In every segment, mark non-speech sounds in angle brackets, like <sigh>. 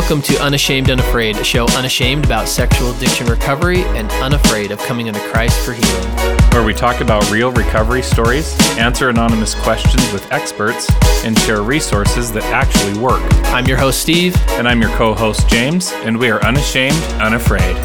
Welcome to Unashamed Unafraid, a show unashamed about sexual addiction recovery and unafraid of coming into Christ for healing. where we talk about real recovery stories, answer anonymous questions with experts, and share resources that actually work. I'm your host, Steve. And I'm your co host, James, and we are unashamed, unafraid.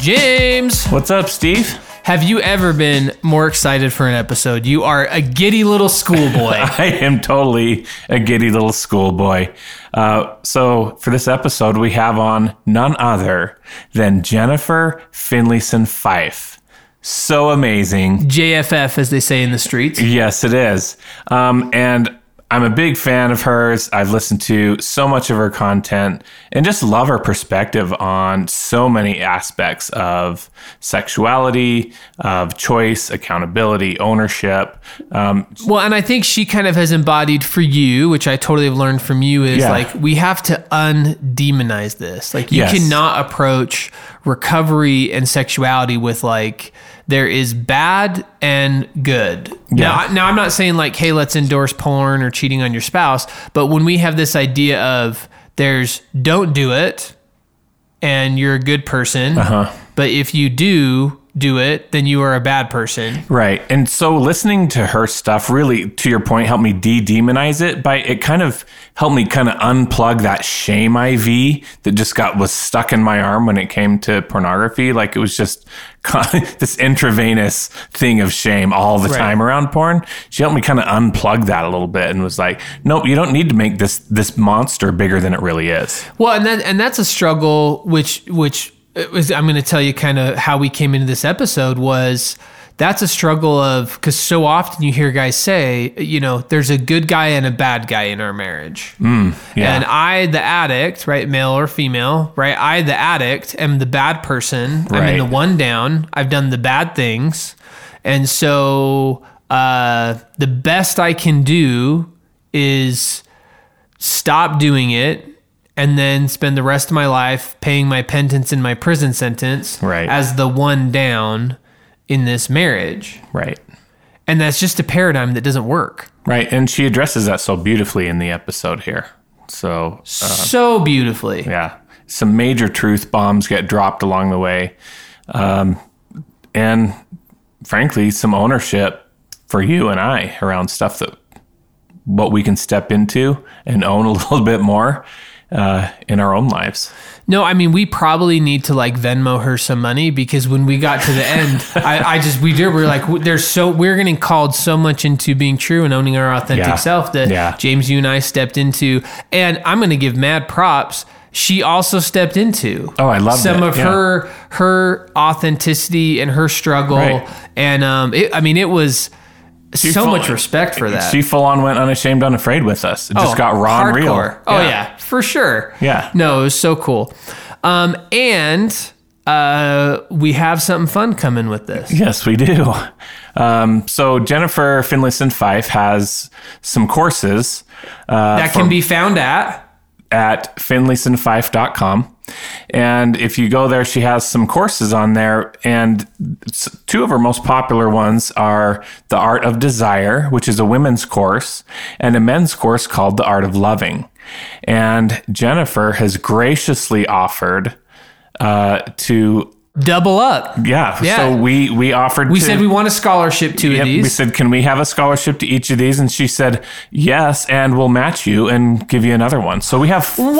James, What's up, Steve? Have you ever been more excited for an episode? You are a giddy little schoolboy. <laughs> I am totally a giddy little schoolboy. Uh, so, for this episode, we have on none other than Jennifer Finlayson Fife. So amazing. JFF, as they say in the streets. Yes, it is. Um, and I'm a big fan of hers. I've listened to so much of her content and just love her perspective on so many aspects of sexuality, of choice, accountability, ownership. Um, Well, and I think she kind of has embodied for you, which I totally have learned from you, is Yeah. like we have to undemonize this. Like you Yes. cannot approach recovery and sexuality with like there is bad and good. Now, now I'm not saying like, hey, let's endorse porn or cheating on your spouse, but when we have this idea of there's don't do it and you're a good person, Uh-huh. but if you do do it, then you are a bad person. Right. And so listening to her stuff really, to your point, helped me de demonize it by it kind of helped me kind of unplug that shame IV that just got was stuck in my arm when it came to pornography. Like it was just <laughs> this intravenous thing of shame all the Right. time around porn. She helped me kind of unplug that a little bit and was like, nope, you don't need to make this this monster bigger than it really is. Well, and that and that's a struggle, which which was I'm going to tell you kind of how we came into this episode was that's a struggle of because so often you hear guys say, you know, there's a good guy and a bad guy in our marriage, Yeah. and I, the addict, right, male or female, right, I, the addict, am the bad person. I'm in the one down. I've done the bad things, and so uh, the best I can do is stop doing it and then spend the rest of my life paying my penance in my prison sentence Right. as the one down in this marriage. right. And that's just a paradigm that doesn't work. Right. And she addresses that so beautifully in the episode here. So so beautifully. Yeah. Some major truth bombs get dropped along the way. Um, and frankly, some ownership for you and I around stuff that what we can step into and own a <laughs> little bit more uh, in our own lives. No, I mean we probably need to like Venmo her some money because when we got to the end, <laughs> I, I just we did we are like there's so we're getting called so much into being true and owning our authentic Yeah. self that Yeah. James, you and I stepped into, and I'm going to give mad props. She also stepped into. Oh, I love some it. of Yeah. her her authenticity and her struggle, Right. and um, it, I mean it was so full- much respect for that. She full on went unashamed, unafraid with us. It just got raw and real. Oh, hardcore. Oh yeah. for sure. Yeah. No, it was so cool. Um, and uh, we have something fun coming with this. Yes, we do. Um, so Jennifer Finlayson Fife has some courses uh, That can be found at at finlaysonfife.com. And if you go there, she has some courses on there. And two of her most popular ones are The Art of Desire, which is a women's course, and a men's course called The Art of Loving. And Jennifer has graciously offered uh, to, Double Up. yeah, Yeah. so we, we offered We to, said we want a scholarship to Yep, these. We said, can we have a scholarship to each of these? And she said, yes, and we'll match you and give you another one. So we have four.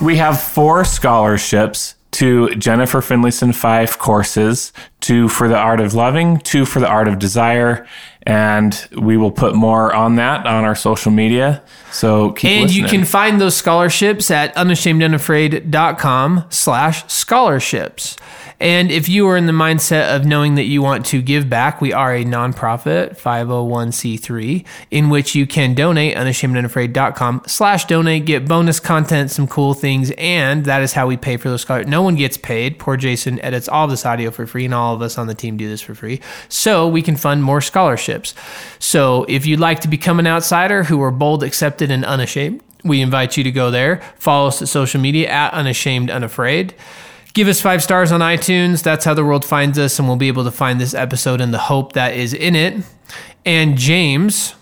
We have four scholarships to Jennifer Finlayson Fife courses, two for the Art of Loving, two for the Art of Desire, and we will put more on that on our social media. So keep and you can find those scholarships at unashamedunafraid.com slash scholarships. And if you are in the mindset of knowing that you want to give back, we are a nonprofit 501c3 in which you can donate unashamedunafraid.com slash donate, get bonus content, some cool things, and that is how we pay for those scholarships. No one gets paid. Poor Jason edits all this audio for free, and all of us on the team do this for free. So we can fund more scholarships. So if you'd like to become an outsider who are bold, accepted, and unashamed, we invite you to go there. Follow us at social media at unashamed unafraid. give us five stars on iTunes. That's how the world finds us, and we'll be able to find this episode and the hope that is in it. And James,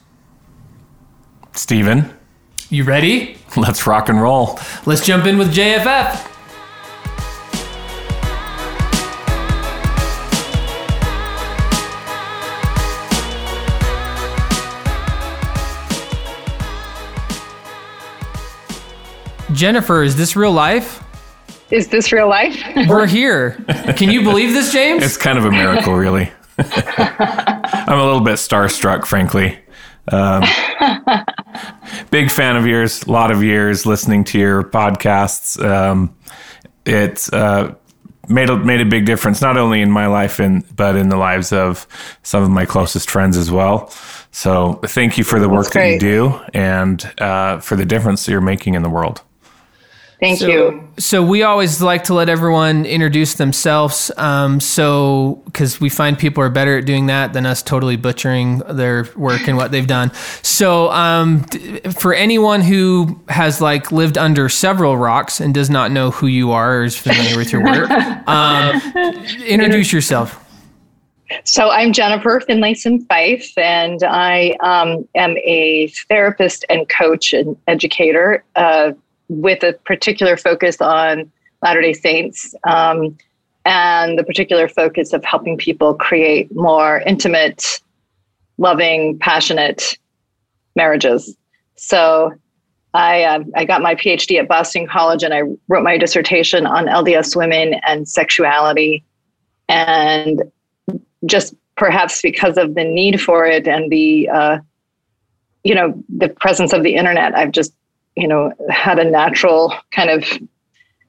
Steven, you ready? let's rock and roll. Let's jump in with JFF. Jennifer, is this real life? Is this real life? <laughs> We're here. Can you believe this, James? It's kind of a miracle, really. <laughs> I'm a little bit starstruck, frankly. Um, big fan of yours, a lot of years listening to your podcasts. Um, it's uh, made a, made a big difference, not only in my life, and but in the lives of some of my closest friends as well. So, thank you for the work that you do and uh, for the difference that you're making in the world. Thank So, you. so we always like to let everyone introduce themselves. Um, so because we find people are better at doing that than us totally butchering their work and what they've done. So um, d- for anyone who has like lived under several rocks and does not know who you are or is familiar with your work, <laughs> um, introduce yourself. So I'm Jennifer Finlayson Fife, and I um, am a therapist and coach and educator uh, with a particular focus on Latter day Saints um, and the particular focus of helping people create more intimate, loving, passionate marriages. So I, uh, I got my PhD at Boston College and I wrote my dissertation on LDS women and sexuality. And just perhaps because of the need for it and the uh, you know the presence of the internet i've just you know had a natural kind of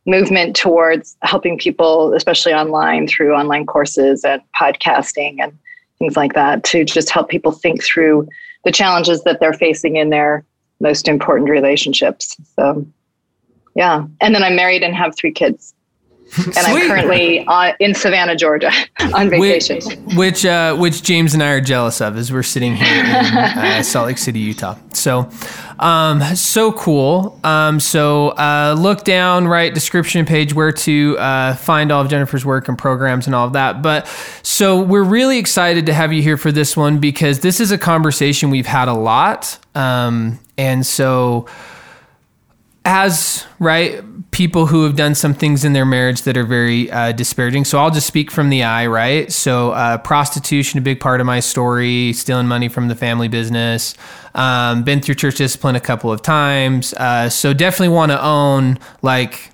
movement towards helping people especially online through online courses and podcasting and things like that to just help people think through the challenges that they're facing in their most important relationships so yeah and then i'm married and have three kids and Sweet. i'm currently on, in savannah georgia <laughs> on Which, vacation which, uh, which James and I are jealous of as we're sitting here in uh, <laughs> Salt Lake City, Utah. So, um, so cool. Um, so, uh, look down, right description page where to uh, find all of Jennifer's work and programs and all of that. But so we're really excited to have you here for this one because this is a conversation we've had a lot. Um, and so, as right people who have done some things in their marriage that are very uh, disparaging so i'll just speak from the eye right so uh, prostitution a big part of my story stealing money from the family business um, been through church discipline a couple of times uh, so definitely want to own like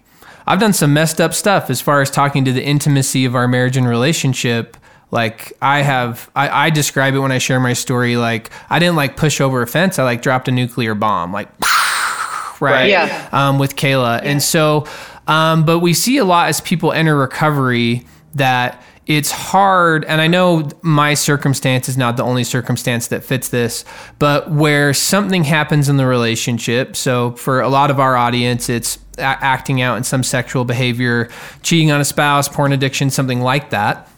i've done some messed up stuff as far as talking to the intimacy of our marriage and relationship like I have, I, I describe it when I share my story. Like I didn't like push over a fence. I like dropped a nuclear bomb. Like <laughs> right? Yeah. Um, with Kayla. And so, um, but we see a lot as people enter recovery that it's hard. And I know my circumstance is not the only circumstance that fits this, but where something happens in the relationship. So for a lot of our audience, it's a- acting out in some sexual behavior, cheating on a spouse, porn addiction, something like that.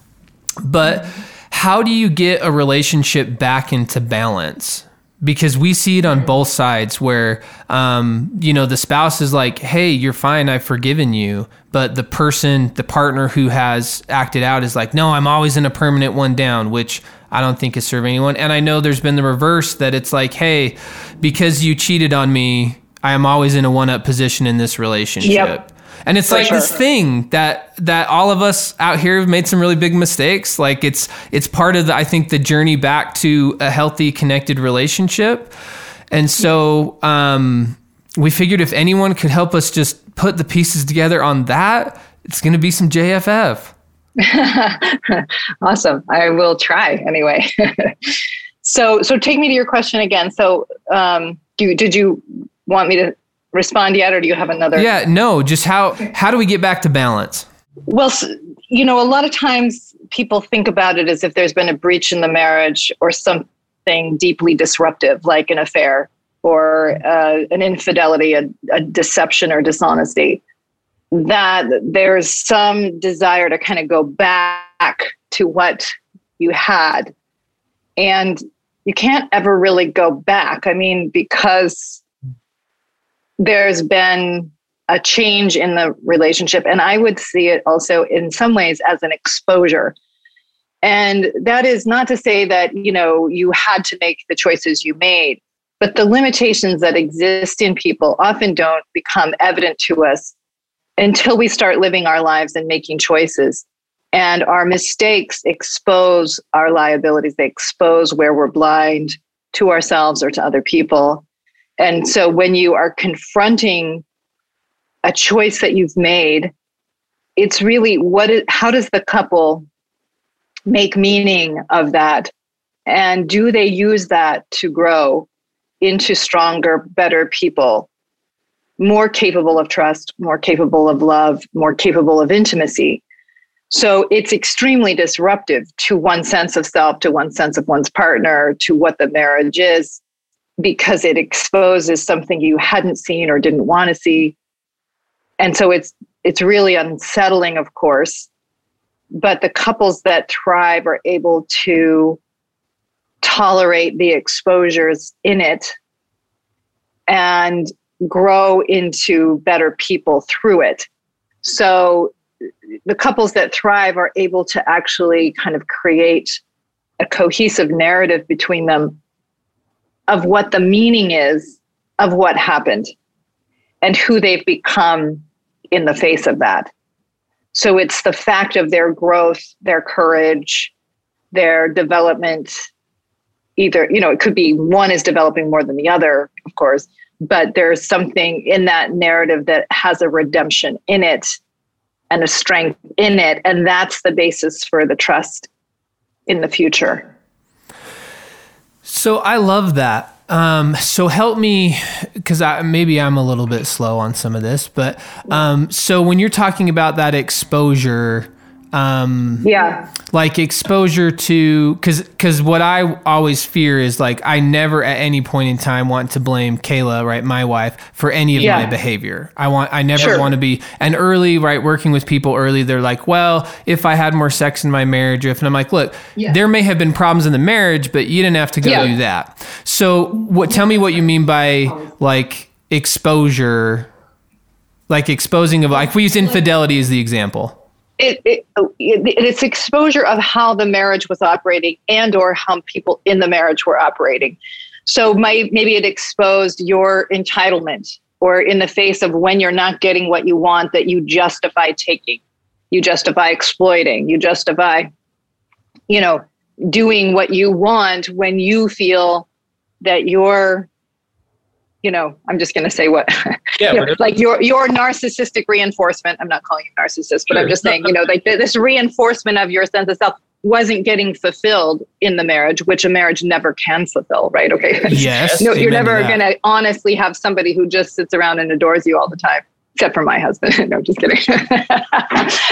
But how do you get a relationship back into balance? Because we see it on both sides where, um, you know, the spouse is like, hey, you're fine, I've forgiven you. But the person, the partner who has acted out is like, no, I'm always in a permanent one down, which I don't think is serving anyone. And I know there's been the reverse that it's like, hey, because you cheated on me, I am always in a one up position in this relationship. Yep. And it's For like this thing that that all of us out here have made some really big mistakes. Like it's it's part of the I think the journey back to a healthy connected relationship. And so um, we figured if anyone could help us just put the pieces together on that, it's going to be some JFF. <laughs> awesome. I will try anyway. <laughs> so, so take me to your question again. So, um, do did you want me to respond yet, or do you have another? Yeah, no, just how how do we get back to balance? Well, you know, a lot of times people think about it as if there's been a breach in the marriage or something deeply disruptive, like an affair or uh, an infidelity, a, a deception or dishonesty. That there's some desire to kind of go back to what you had. And you can't ever really go back. I mean, because there's been a change in the relationship. And I would see it also in some ways as an exposure. And that is not to say that, you know, you had to make the choices you made, but the limitations that exist in people often don't become evident to us until we start living our lives and making choices. And our mistakes expose our liabilities, they expose where we're blind to ourselves or to other people. And so when you are confronting a choice that you've made, it's really what is, how does the couple make meaning of that? And do they use that to grow into stronger, better people, more capable of trust, more capable of love, more capable of intimacy? So it's extremely disruptive to one sense of self, to one sense of one's partner, to what the marriage is, because it exposes something you hadn't seen or didn't want to see. And so it's it's really unsettling, of course. But the couples that thrive are able to tolerate the exposures in it and grow into better people through it. So the couples that thrive are able to actually kind of create a cohesive narrative between them of what the meaning is of what happened and who they've become in the face of that. So it's the fact of their growth, their courage, their development. Either, you know, it could be one is developing more than the other, of course, but there's something in that narrative that has a redemption in it and a strength in it. And that's the basis for the trust in the future. So I love that. Um, so help me, because I, maybe I'm a little bit slow on some of this, but um, so when you're talking about that exposure, um, yeah. Like exposure to, because because what I always fear is like I never at any point in time want to blame Kayla, right, my wife, for any of yeah. my behavior. I want I never sure. want to be and early, right, working with people early. They're like, well, if I had more sex in my marriage, if and I'm like, look, yeah. there may have been problems in the marriage, but you didn't have to go yeah. do that. So what? Tell me what you mean by like exposure, like exposing of like we use infidelity as the example it, it, it's exposure of how the marriage was operating and or how people in the marriage were operating. So my, maybe it exposed your entitlement or in the face of when you're not getting what you want that you justify taking. You justify exploiting. You justify you know doing what you want when you feel that you're you know, I'm just going to say what, <laughs> yeah, you know, like your your narcissistic reinforcement. I'm not calling you narcissist, but sure. I'm just saying, you know, like this reinforcement of your sense of self wasn't getting fulfilled in the marriage, which a marriage never can fulfill, right? Okay. <laughs> Yes. no, you're never going to honestly have somebody who just sits around and adores you all the time, except for my husband. <laughs> no, just kidding.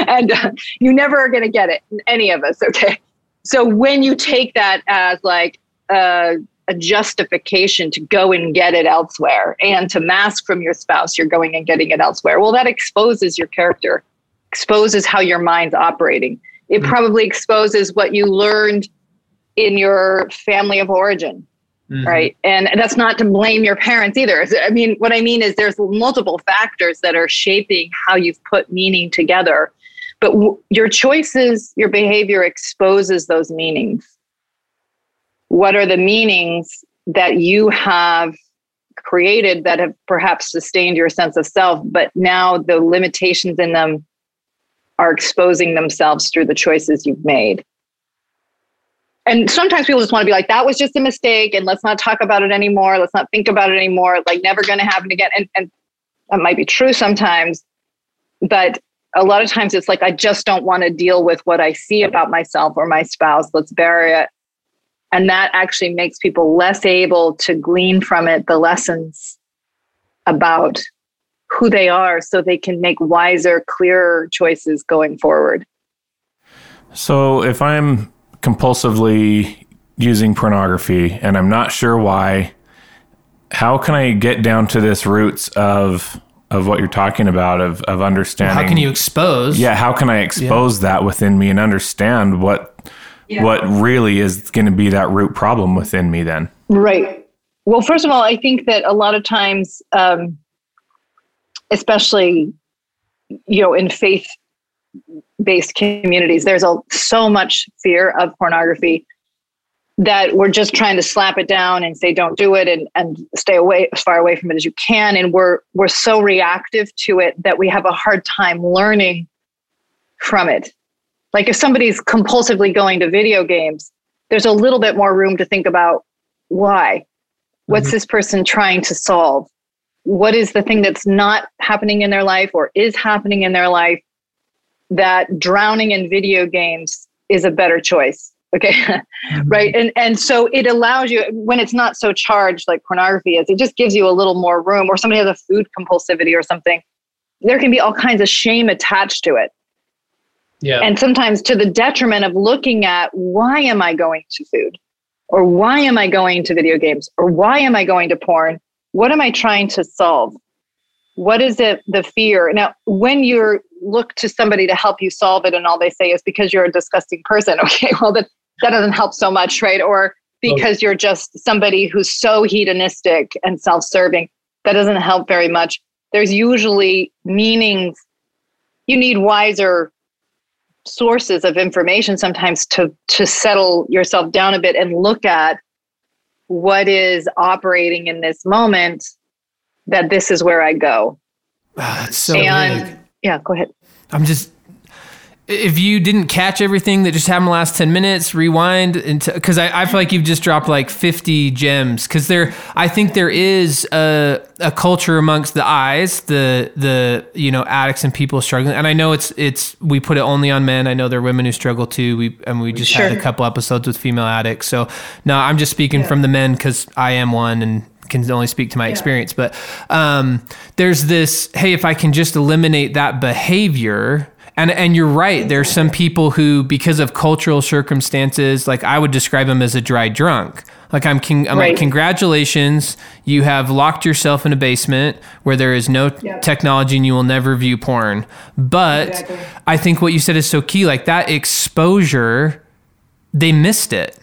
and uh, you never are going to get it, any of us. Okay. So when you take that as like, uh, a justification to go and get it elsewhere. And to mask from your spouse you're going and getting it elsewhere. Well that exposes your character exposes how your mind's operating. It mm-hmm. probably exposes what you learned in your family of origin mm-hmm. right? And that's not to blame your parents either. I mean what i mean is there's multiple factors that are shaping how you've put meaning together. But w- your choices your behavior exposes those meanings what are the meanings that you have created that have perhaps sustained your sense of self, but now the limitations in them are exposing themselves through the choices you've made. And sometimes people just want to be like, that was just a mistake, and let's not talk about it anymore. Let's not think about it anymore. Like, never going to happen again. And, and that might be true sometimes, but a lot of times it's like, I just don't want to deal with what I see about myself or my spouse. Let's bury it and that actually makes people less able to glean from it the lessons about who they are so they can make wiser, clearer choices going forward. So if I'm compulsively using pornography and I'm not sure why, how can I get down to this roots of of what you're talking about of of understanding how can you expose yeah how can i expose yeah. that within me and understand what yeah. what really is going to be that root problem within me then. Right. Well, first of all, I think that a lot of times um, especially you know in faith based communities there's a so much fear of pornography that we're just trying to slap it down and say don't do it and, and stay away as far away from it as you can and we're we're so reactive to it that we have a hard time learning from it like if somebody's compulsively going to video games there's a little bit more room to think about why. What's mm-hmm. this person trying to solve? What is the thing that's not happening in their life or is happening in their life that drowning in video games is a better choice? Okay. <laughs> Mm-hmm. right and and so it allows you when it's not so charged like pornography is it just gives you a little more room or somebody has a food compulsivity or something there can be all kinds of shame attached to it yeah. And sometimes to the detriment of looking at why am i going to food? Or why am i going to video games? Or why am i going to porn? What am i trying to solve? What is it the fear? Now when you look to somebody to help you solve it and all they say is because you're a disgusting person. <laughs> Okay well that that doesn't help so much right? Or because you're just somebody who's so hedonistic and self-serving that doesn't help very much. There's usually meanings. You need wiser sources of information sometimes to to settle yourself down a bit and look at what is operating in this moment that this is where I go. Oh, so and big. yeah, go ahead. I'm just if you didn't catch everything that just happened in the last 10 minutes rewind because I, I feel like you've just dropped like 50 gems because there i think there is a, a culture amongst the eyes the the you know addicts and people struggling and i know it's it's we put it only on men i know there are women who struggle too we and we just sure. had a couple episodes with female addicts so no i'm just speaking yeah. from the men because i am one and can only speak to my yeah. experience, but um, there's this hey, if I can just eliminate that behavior. And, and you're right. There's some people who, because of cultural circumstances, like I would describe them as a dry drunk. Like I'm, con- I'm right. like, congratulations, you have locked yourself in a basement where there is no yep. technology and you will never view porn. But exactly. I think what you said is so key. Like that exposure, they missed it.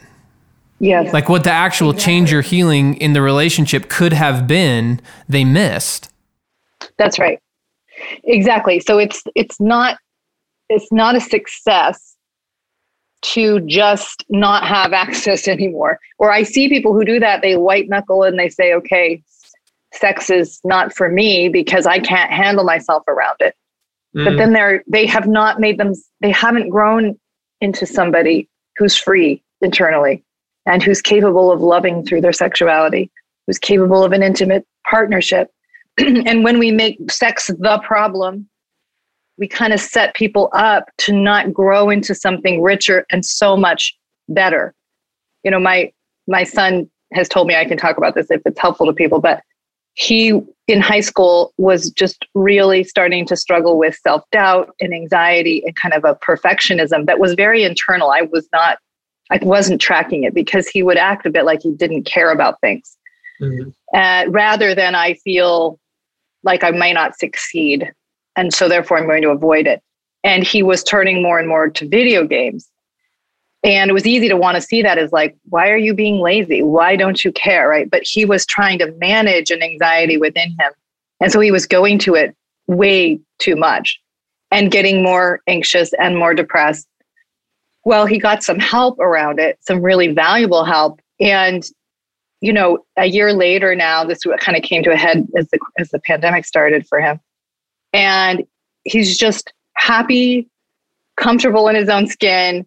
Yes. Like what the actual exactly. change or healing in the relationship could have been, they missed. That's right. Exactly. So it's it's not it's not a success to just not have access <laughs> anymore. Or I see people who do that, they white knuckle and they say, okay, sex is not for me because I can't handle myself around it. Mm. But then they're they have not made them they haven't grown into somebody who's free internally and who's capable of loving through their sexuality, who's capable of an intimate partnership. <clears throat> and when we make sex the problem, we kind of set people up to not grow into something richer and so much better. You know, my my son has told me I can talk about this if it's helpful to people, but he in high school was just really starting to struggle with self-doubt and anxiety and kind of a perfectionism that was very internal. I was not I wasn't tracking it because he would act a bit like he didn't care about things. Mm-hmm. Uh, rather than I feel like I might not succeed. And so therefore I'm going to avoid it. And he was turning more and more to video games. And it was easy to want to see that as like, why are you being lazy? Why don't you care? Right. But he was trying to manage an anxiety within him. And so he was going to it way too much and getting more anxious and more depressed well, he got some help around it, some really valuable help. And, you know, a year later now, this kind of came to a head as the, as the pandemic started for him. And he's just happy, comfortable in his own skin,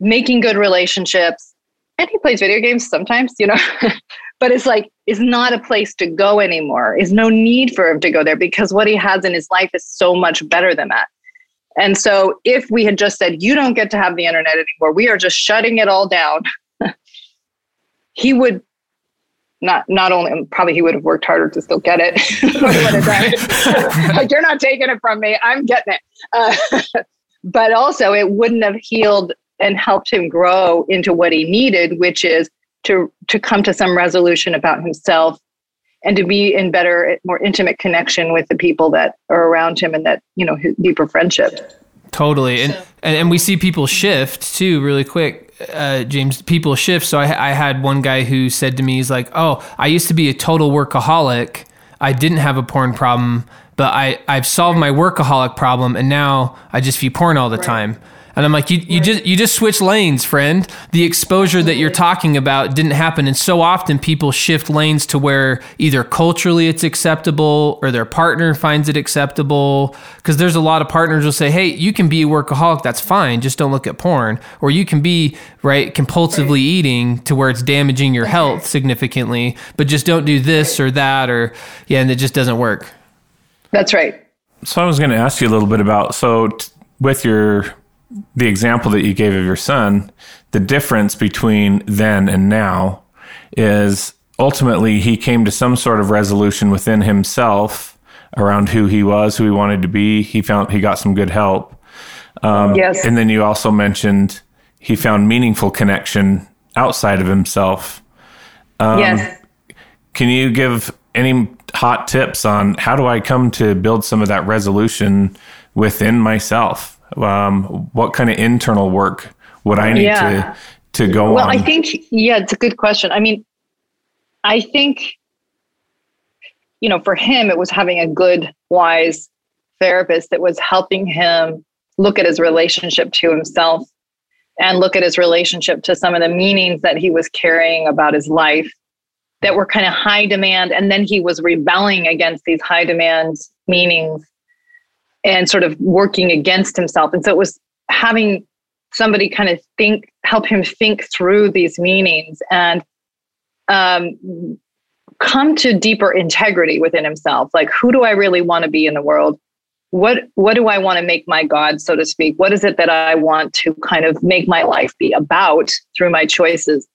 making good relationships. And he plays video games sometimes, you know, <laughs> but it's like, it's not a place to go anymore. Is no need for him to go there because what he has in his life is so much better than that. And so if we had just said, you don't get to have the internet anymore, we are just shutting it all down, <laughs> he would not not only probably he would have worked harder to still get it. <laughs> like you're not taking it from me, I'm getting it. Uh, <laughs> but also it wouldn't have healed and helped him grow into what he needed, which is to to come to some resolution about himself and to be in better, more intimate connection with the people that are around him and that, you know, deeper friendship. Totally. And, and, and we see people shift too, really quick. Uh, James, people shift. So I, I had one guy who said to me, he's like, Oh, I used to be a total workaholic. I didn't have a porn problem, but I, I've solved my workaholic problem and now I just view porn all the time. And I'm like, you, you just you just switch lanes, friend. The exposure that you're talking about didn't happen, and so often people shift lanes to where either culturally it's acceptable or their partner finds it acceptable. Because there's a lot of partners will say, hey, you can be a workaholic, that's fine, just don't look at porn, or you can be right compulsively right. eating to where it's damaging your health significantly, but just don't do this or that, or yeah, and it just doesn't work. That's right. So I was going to ask you a little bit about so t- with your the example that you gave of your son, the difference between then and now is ultimately he came to some sort of resolution within himself around who he was, who he wanted to be. He found he got some good help. Um, yes. And then you also mentioned he found meaningful connection outside of himself. Um, yes. Can you give any hot tips on how do I come to build some of that resolution within myself? Um, what kind of internal work would I need yeah. to to go well, on? Well, I think yeah, it's a good question. I mean, I think you know, for him, it was having a good, wise therapist that was helping him look at his relationship to himself and look at his relationship to some of the meanings that he was carrying about his life that were kind of high demand. And then he was rebelling against these high demand meanings and sort of working against himself. And so it was having somebody kind of think, help him think through these meanings and um, come to deeper integrity within himself. Like, who do I really want to be in the world? What what do I want to make my God, so to speak? What is it that I want to kind of make my life be about through my choices?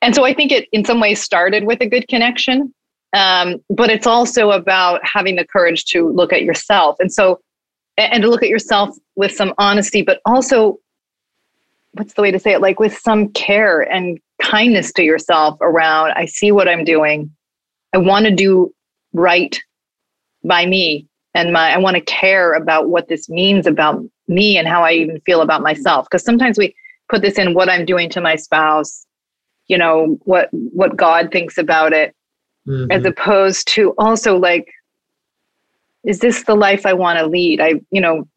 And so I think it in some ways started with a good connection um, but it's also about having the courage to look at yourself. And so, and to look at yourself with some honesty, but also, what's the way to say it? Like with some care and kindness to yourself around, I see what I'm doing. I want to do right by me and my, I want to care about what this means about me and how I even feel about myself. Because sometimes we put this in what I'm doing to my spouse, you know, what, what God thinks about it mm-hmm. as opposed to also like is this the life i want to lead? I you know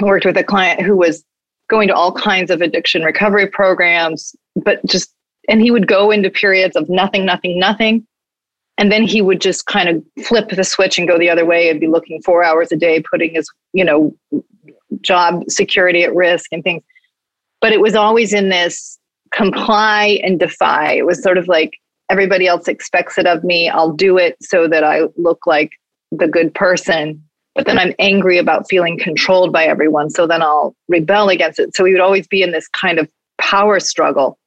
worked with a client who was going to all kinds of addiction recovery programs but just and he would go into periods of nothing nothing nothing and then he would just kind of flip the switch and go the other way and be looking four hours a day putting his you know job security at risk and things. But it was always in this comply and defy. It was sort of like everybody else expects it of me. I'll do it so that I look like the good person. But then I'm angry about feeling controlled by everyone. So then I'll rebel against it. So we would always be in this kind of power struggle.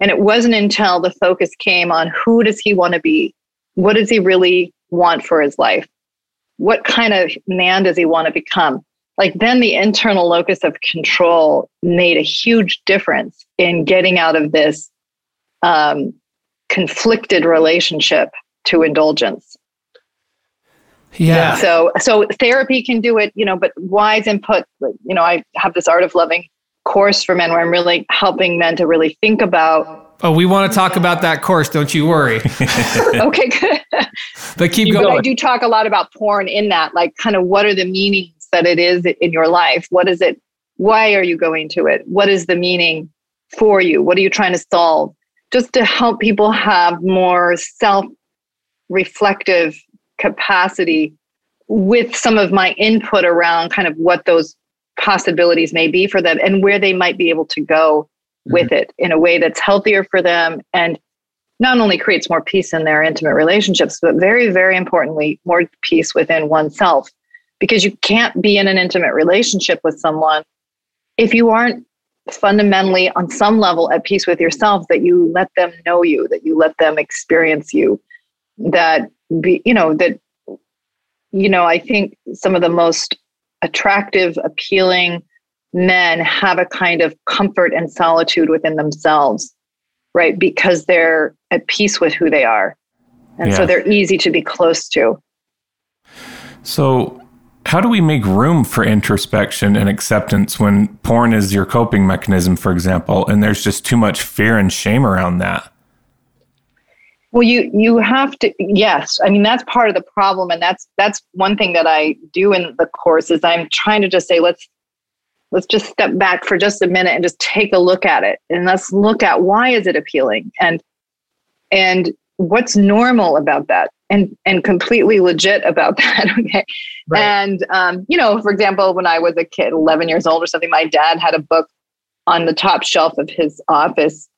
And it wasn't until the focus came on who does he want to be? What does he really want for his life? What kind of man does he want to become? Like then the internal locus of control made a huge difference in getting out of this um, conflicted relationship to indulgence. Yeah. So so therapy can do it, you know, but wise input, you know, I have this art of loving course for men where I'm really helping men to really think about Oh, we want to talk about that course, don't you worry. <laughs> <laughs> okay, good. But keep going. But I do talk a lot about porn in that, like kind of what are the meanings that it is in your life? What is it? Why are you going to it? What is the meaning for you? What are you trying to solve? Just to help people have more self reflective capacity with some of my input around kind of what those possibilities may be for them and where they might be able to go mm-hmm. with it in a way that's healthier for them and not only creates more peace in their intimate relationships, but very, very importantly, more peace within oneself. Because you can't be in an intimate relationship with someone if you aren't fundamentally on some level at peace with yourself that you let them know you that you let them experience you that be you know that you know i think some of the most attractive appealing men have a kind of comfort and solitude within themselves right? Because they're at peace with who they are. And yeah. so they're easy to be close to. So how do we make room for introspection and acceptance when porn is your coping mechanism, for example, and there's just too much fear and shame around that? Well, you you have to yes. I mean that's part of the problem, and that's that's one thing that I do in the course is I'm trying to just say let's let's just step back for just a minute and just take a look at it, and let's look at why is it appealing and and what's normal about that and and completely legit about <laughs> that okay right. and um, you know for example when i was a kid 11 years old or something my dad had a book on the top shelf of his office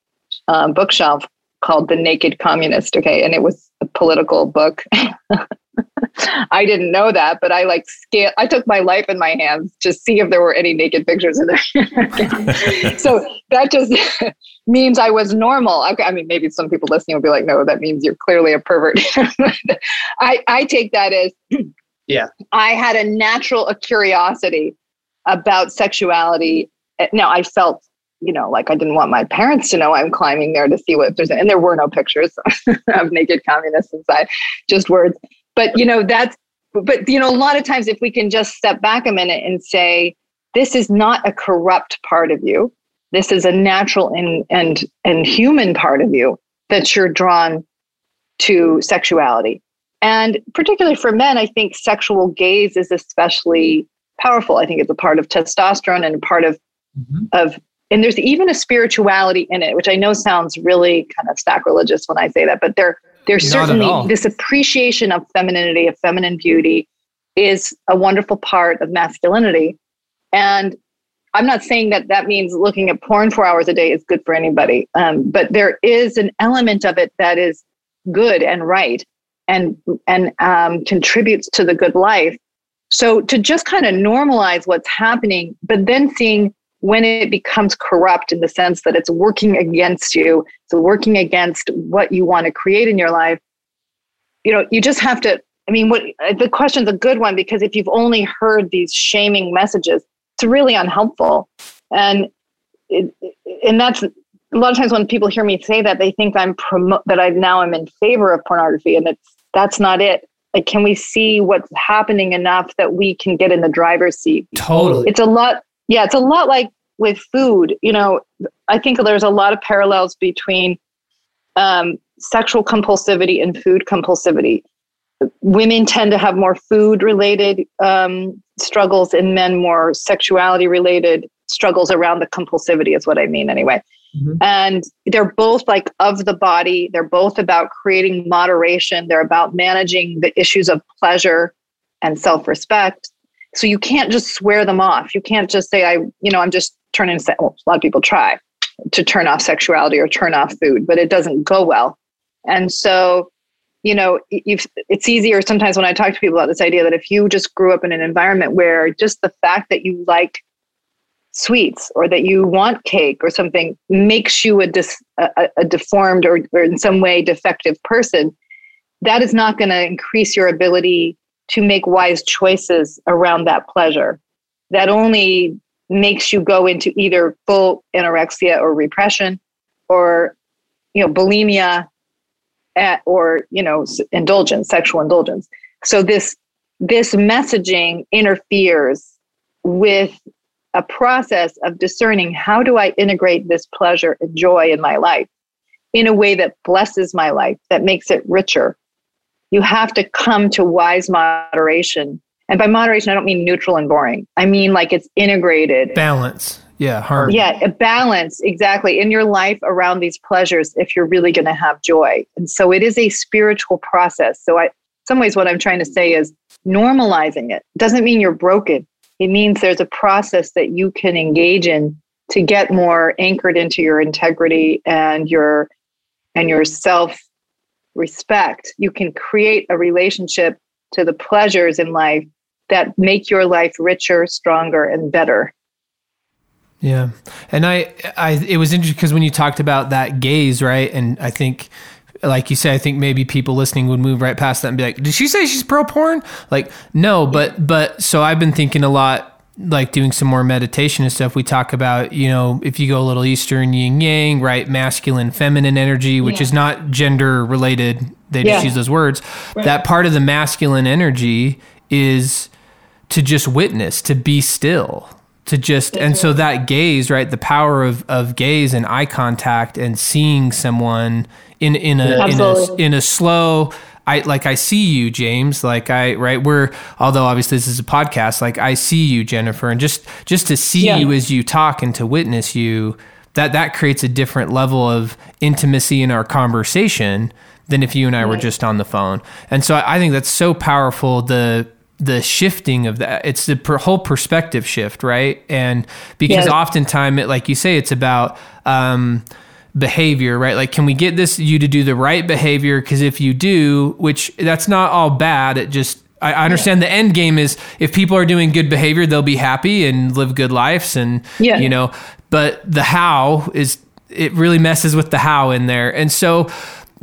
um, bookshelf called The Naked Communist. Okay. And it was a political book. <laughs> <laughs> I didn't know that, but I like scale. I took my life in my hands to see if there were any naked pictures in there. <laughs> so that just <laughs> means I was normal. Okay, I mean, maybe some people listening will be like, "No, that means you're clearly a pervert." I I take that as <clears throat> yeah. I had a natural a curiosity about sexuality. Eh, now I felt you know, like I didn't want my parents to know I'm climbing there to see what there's, and there were no pictures of naked communists inside, just words. But, you know, that's, but, you know, a lot of times if we can just step back a minute and say, this is not a corrupt part of you. This is a natural and, and, and human part of you that you're drawn to sexuality. And particularly for men, I think sexual gaze is especially powerful. I think it's a part of testosterone and part of mm-hmm. of and there's even a spirituality in it which i know sounds really kind of sacrilegious when i say that but there there's certainly this appreciation of femininity of feminine beauty is a wonderful part of masculinity. And i'm not saying that that means looking at porn four hours a day is good for anybody um, but there is an element of it that is good and right and and um, contributes to the good life. So to just kind of normalize what's happening but then seeing when it becomes corrupt in the sense that it's working against you, it's working against what you want to create in your life, you know, you just have to. I mean, what uh, the question's a good one because if you've only heard these shaming messages, it's really unhelpful. And it, and that's a lot of times when people hear me say that, they think I'm promote that I now am in favor of pornography, and it's that's not it. Like, can we see what's happening enough that we can get in the driver's seat? Totally. It's a lot yeah, it's a lot like with food. You know, I think there's a lot of parallels between um, sexual compulsivity and food compulsivity. Women tend to have more food related um, struggles, and men more sexuality related struggles around the compulsivity, is what I mean, anyway. Mm-hmm. And they're both like of the body. They're both about creating moderation. They're about managing the issues of pleasure and self respect. So you can't just swear them off. You can't just say, I, you know, I'm just turning, well, a lot of people try to turn off sexuality or turn off food, but it doesn't go well. And so, you know, it's easier sometimes when I talk to people about this idea that if you just grew up in an environment where just the fact that you like sweets or that you want cake or something makes you a, dis, a, a deformed or, or in some way defective person, that is not going to increase your ability to make wise choices around that pleasure. That only makes you go into either full anorexia or repression or you know bulimia at, or you know indulgence sexual indulgence so this this messaging interferes with a process of discerning how do i integrate this pleasure and joy in my life in a way that blesses my life that makes it richer you have to come to wise moderation. And by moderation, I don't mean neutral and boring. I mean like it's integrated. Balance. Yeah, harmony. Yeah, a balance exactly in your life around these pleasures if you're really going to have joy. And so it is a spiritual process. So I some ways what I'm trying to say is normalizing it doesn't mean you're broken. It means there's a process that you can engage in to get more anchored into your integrity and your and your self respect, you can create a relationship to the pleasures in life that make your life richer, stronger, and better. Yeah. And I, I, it was interesting because when you talked about that gaze, right? And I think, like you say, I think maybe people listening would move right past that and be like, did she say she's pro porn? Like, no, but, but so I've been thinking a lot like doing some more meditation and stuff, we talk about, you know, if you go a little Eastern yin yang, right? Masculine, feminine energy, which yeah. is not gender related. They yeah. just use those words. Right. That part of the masculine energy is to just witness, to be still, to just and so that gaze right the power of of gaze and eye contact and seeing someone in in a in a, in a slow I like I see you, James. Like I right we're although obviously this is a podcast, like I see you, Jennifer, and just just to see yeah. you as you talk and to witness you, that that creates a different level of intimacy in our conversation than if you and I were just on the phone. And so I, I think that's so powerful. The the shifting of that it's the per, whole perspective shift right and because oftentimes it, like you say it's about um, behavior, right? Like, can we get this you to do the right behavior? Because if you do, which that's not all bad, it just I understand yeah. the end game is if people are doing good behavior, they'll be happy and live good lives, and yeah. you know. But the how is it really messes with the how in there, and so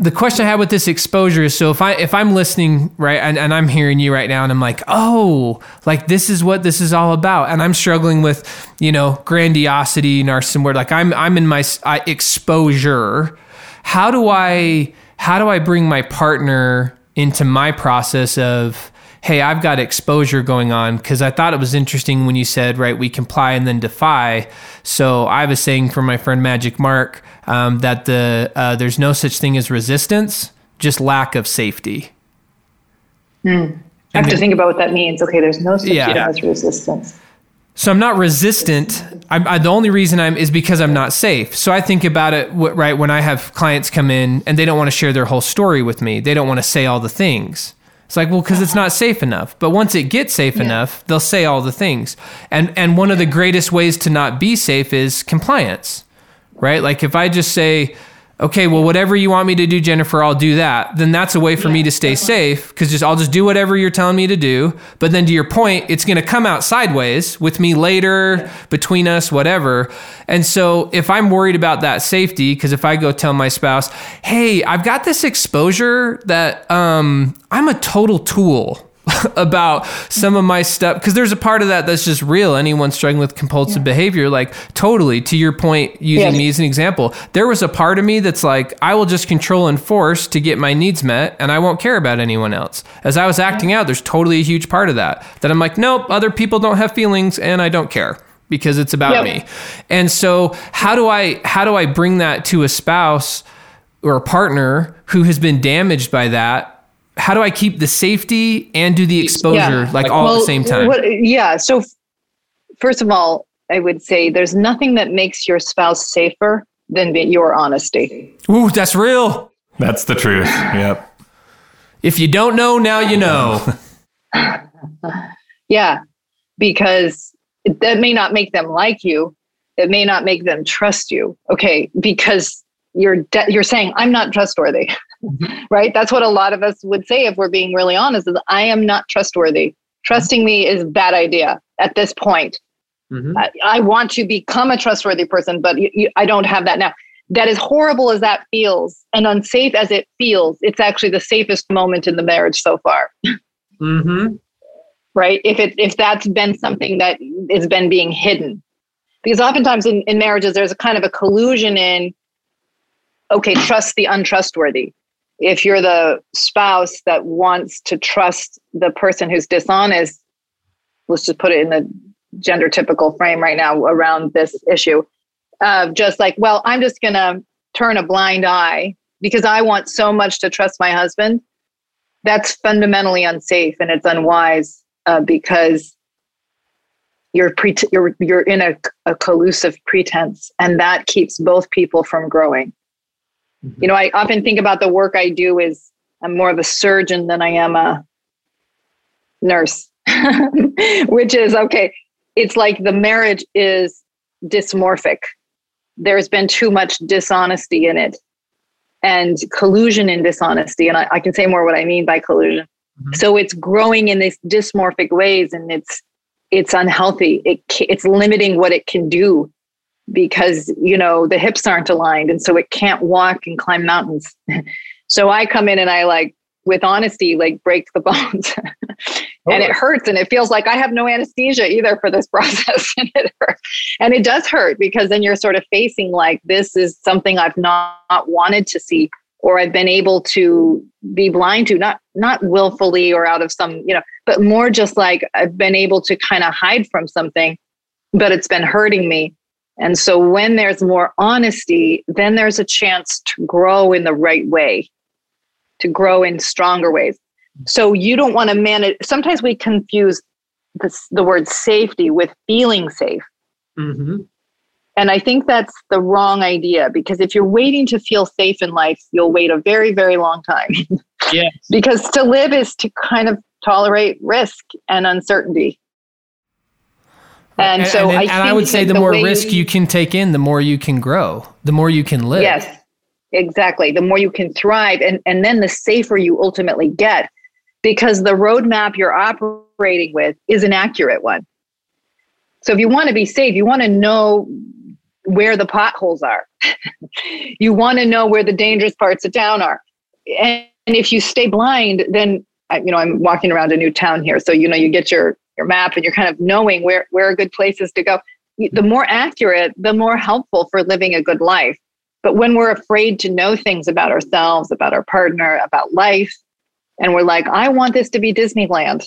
the question I had with this exposure is so if I if I'm listening right and, and I'm hearing you right now and I'm like oh like this is what this is all about. And I'm struggling with you know grandiosity narcissism where like I'm I'm in my I, exposure. How do I how do I bring my partner into my process of hey, I've got exposure going on because I thought it was interesting when you said, right, we comply and then defy. So I was saying for my friend Magic Mark um, that the uh, there's no such thing as resistance, just lack of safety. Hmm. I have to think about what that means. Okay, there's no such yeah. thing as resistance. So I'm not resistant. I'm, I, the only reason I'm is because I'm not safe. So I think about it right when I have clients come in and they don't want to share their whole story with me. They don't want to say all the things. It's like, well, because it's not safe enough. But once it gets safe yeah. enough, they'll say all the things. And and one of the greatest ways to not be safe is compliance, right? Like if I just say, okay, well, whatever you want me to do, Jennifer, I'll do that. Then that's a way for yeah, me to stay safe because just I'll just do whatever you're telling me to do. But then to your point, it's going to come out sideways with me later, yeah. between us, whatever. And so if I'm worried about that safety, because if I go tell my spouse, hey, I've got this exposure that um, I'm a total tool <laughs> about some of my stuff because there's a part of that that's just real. Anyone struggling with compulsive yeah. behavior, like totally to your point, using yeah. me as an example, there was a part of me that's like, I will just control and force to get my needs met and I won't care about anyone else. As I was acting out, there's totally a huge part of that that I'm like, nope, other people don't have feelings and I don't care because it's about yep. me. And so how do I how do I bring that to a spouse or a partner who has been damaged by that how do I keep the safety and do the exposure yeah. like all well, at the same time? What, yeah. So first of all, I would say there's nothing that makes your spouse safer than your honesty. Ooh, that's real. That's the truth. Yep. If you don't know, now you know. <laughs> yeah, because that may not make them like you. It may not make them trust you. Okay, because you're de- you're saying I'm not trustworthy. Mm-hmm. right? That's what a lot of us would say if we're being really honest is I am not trustworthy. Trusting me is a bad idea at this point. Mm-hmm. I, I, want to become a trustworthy person, but you, you, I don't have that now. That is horrible as that feels and unsafe as it feels. It's actually the safest moment in the marriage so far. Mm-hmm. Right? If it if that's been something that has been being hidden, because oftentimes in, in marriages there's a kind of a collusion in okay, trust the untrustworthy if you're the spouse that wants to trust the person who's dishonest, let's just put it in the gender typical frame right now around this issue of just like, well, I'm just going to turn a blind eye because I want so much to trust my husband. That's fundamentally unsafe and it's unwise uh, because you're pre- you're you're in a, a collusive pretense, and that keeps both people from growing. Mm-hmm. You know, I often think about the work I do is I'm more of a surgeon than I am a nurse, <laughs> which is okay. It's like the marriage is dysmorphic. There's been too much dishonesty in it and collusion and dishonesty. And I, I can say more what I mean by collusion. Mm-hmm. So it's growing in these dysmorphic ways and it's it's unhealthy. It it's limiting what it can do because you know the hips aren't aligned and so it can't walk and climb mountains <laughs> so i come in and i like with honesty like break the <laughs> bones and it oh. hurts and it feels like i have no anesthesia either for this <laughs> process and it hurts. and it does hurt because then you're sort of facing like this is something i've not, not wanted to see or i've been able to be blind to not not willfully or out of some you know but more just like i've been able to kind of hide from something but it's been hurting me. And so when there's more honesty, then there's a chance to grow in the right way, to grow in stronger ways. So you don't want to manage. Sometimes we confuse this, the word safety with feeling safe. Mm-hmm. And I think that's the wrong idea because if you're waiting to feel safe in life, you'll wait a very, very long time. Yes. <laughs> because to live is to kind of tolerate risk and uncertainty. And, and so and, I, and I would say the, the more risk you, you can take in, the more you can grow, the more you can live. Yes, exactly. The more you can thrive. And, and then the safer you ultimately get because the roadmap you're operating with is an accurate one. So if you want to be safe, you want to know where the potholes are. <laughs> you want to know where the dangerous parts of town are. And, and if you stay blind, then you know I'm walking around a new town here, so you know you get your your map and you're kind of knowing where where are good places to go. The more accurate, the more helpful for living a good life. But when we're afraid to know things about ourselves, about our partner, about life, and we're like, I want this to be Disneyland.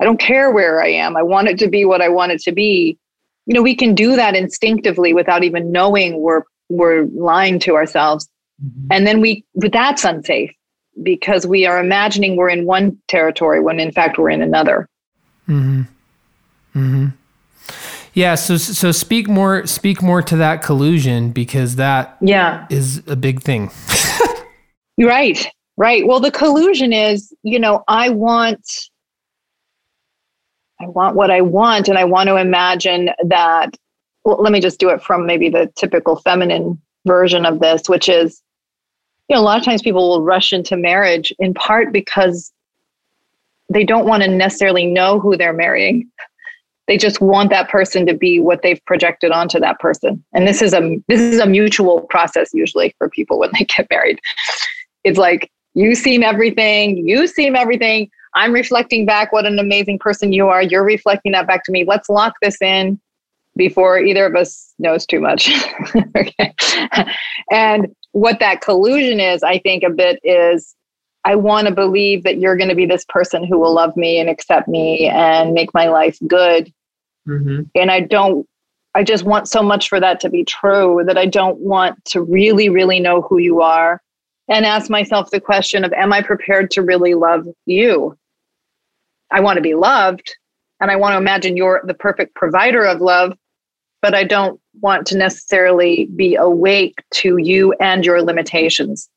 I don't care where I am. I want it to be what I want it to be. You know, we can do that instinctively without even knowing we're we're lying to ourselves. Mm-hmm. And then we but that's unsafe because we are imagining we're in one territory when in fact we're in another. Hmm. Hmm. Yeah. So so speak more speak more to that collusion because that yeah is a big thing. <laughs> right. Right. Well, the collusion is, you know, I want I want what I want and I want to imagine that well, let me just do it from maybe the typical feminine version of this, which is, you know, a lot of times people will rush into marriage in part because they don't want to necessarily know who they're marrying. They just want that person to be what they've projected onto that person. And this is a this is a mutual process usually for people when they get married. It's like you seem everything, you seem everything. I'm reflecting back what an amazing person you are. You're reflecting that back to me. Let's lock this in before either of us knows too much. <laughs> okay. And what that collusion is, I think a bit is I want to believe that you're going to be this person who will love me and accept me and make my life good. Mm-hmm. And I don't, I just want so much for that to be true that I don't want to really, really know who you are and ask myself the question of, am I prepared to really love you? I want to be loved and I want to imagine you're the perfect provider of love, but I don't want to necessarily be awake to you and your limitations.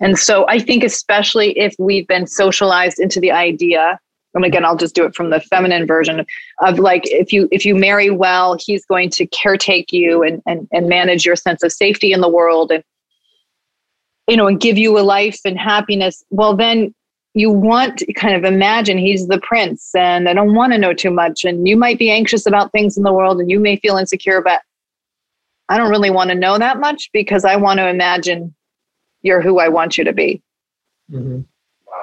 And so I think, especially if we've been socialized into the idea, and again, I'll just do it from the feminine version of like, if you if you marry well, he's going to caretake you and and, and manage your sense of safety in the world and you know and give you a life and happiness. Well, then you want to kind of imagine he's the prince and I don't want to know too much. And you might be anxious about things in the world and you may feel insecure, but I don't really want to know that much because I want to imagine you're who I want you to be. Mm-hmm.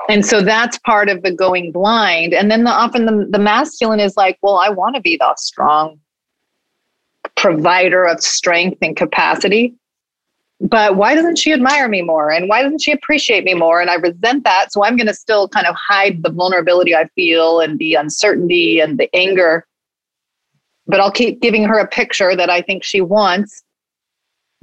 And so that's part of the going blind. And then the, often the, the masculine is like, well, I want to be the strong provider of strength and capacity. But why doesn't she admire me more? And why doesn't she appreciate me more? And I resent that. So I'm going to still kind of hide the vulnerability I feel and the uncertainty and the anger. But I'll keep giving her a picture that I think she wants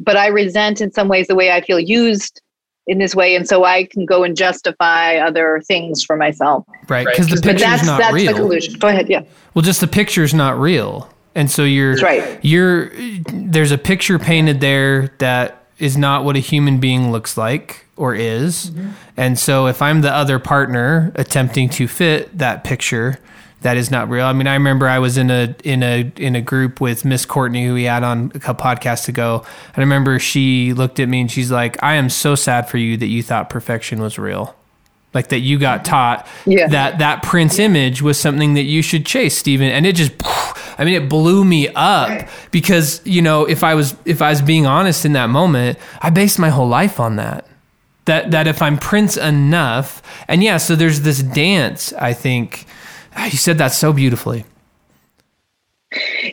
but I resent in some ways the way I feel used in this way, and so I can go and justify other things for myself. Right, because right. the picture's that's, not that's real. The collusion. Go ahead. Yeah. Well, just the picture's not real, and so you're that's right. You're there's a picture painted there that is not what a human being looks like or is, mm-hmm. and so if I'm the other partner attempting to fit that picture, that is not real. I mean, I remember I was in a in a in a group with Miss Courtney who we had on a couple podcasts ago, and I remember she looked at me and she's like, "I am so sad for you that you thought perfection was real." Like that you got taught yeah. that that Prince image was something that you should chase, Stephen, and it just <sighs> I mean it blew me up because, you know, if I was if I was being honest in that moment, I based my whole life on that that that if I'm Prince enough, and yeah, so there's this dance I think Ah, you said that so beautifully.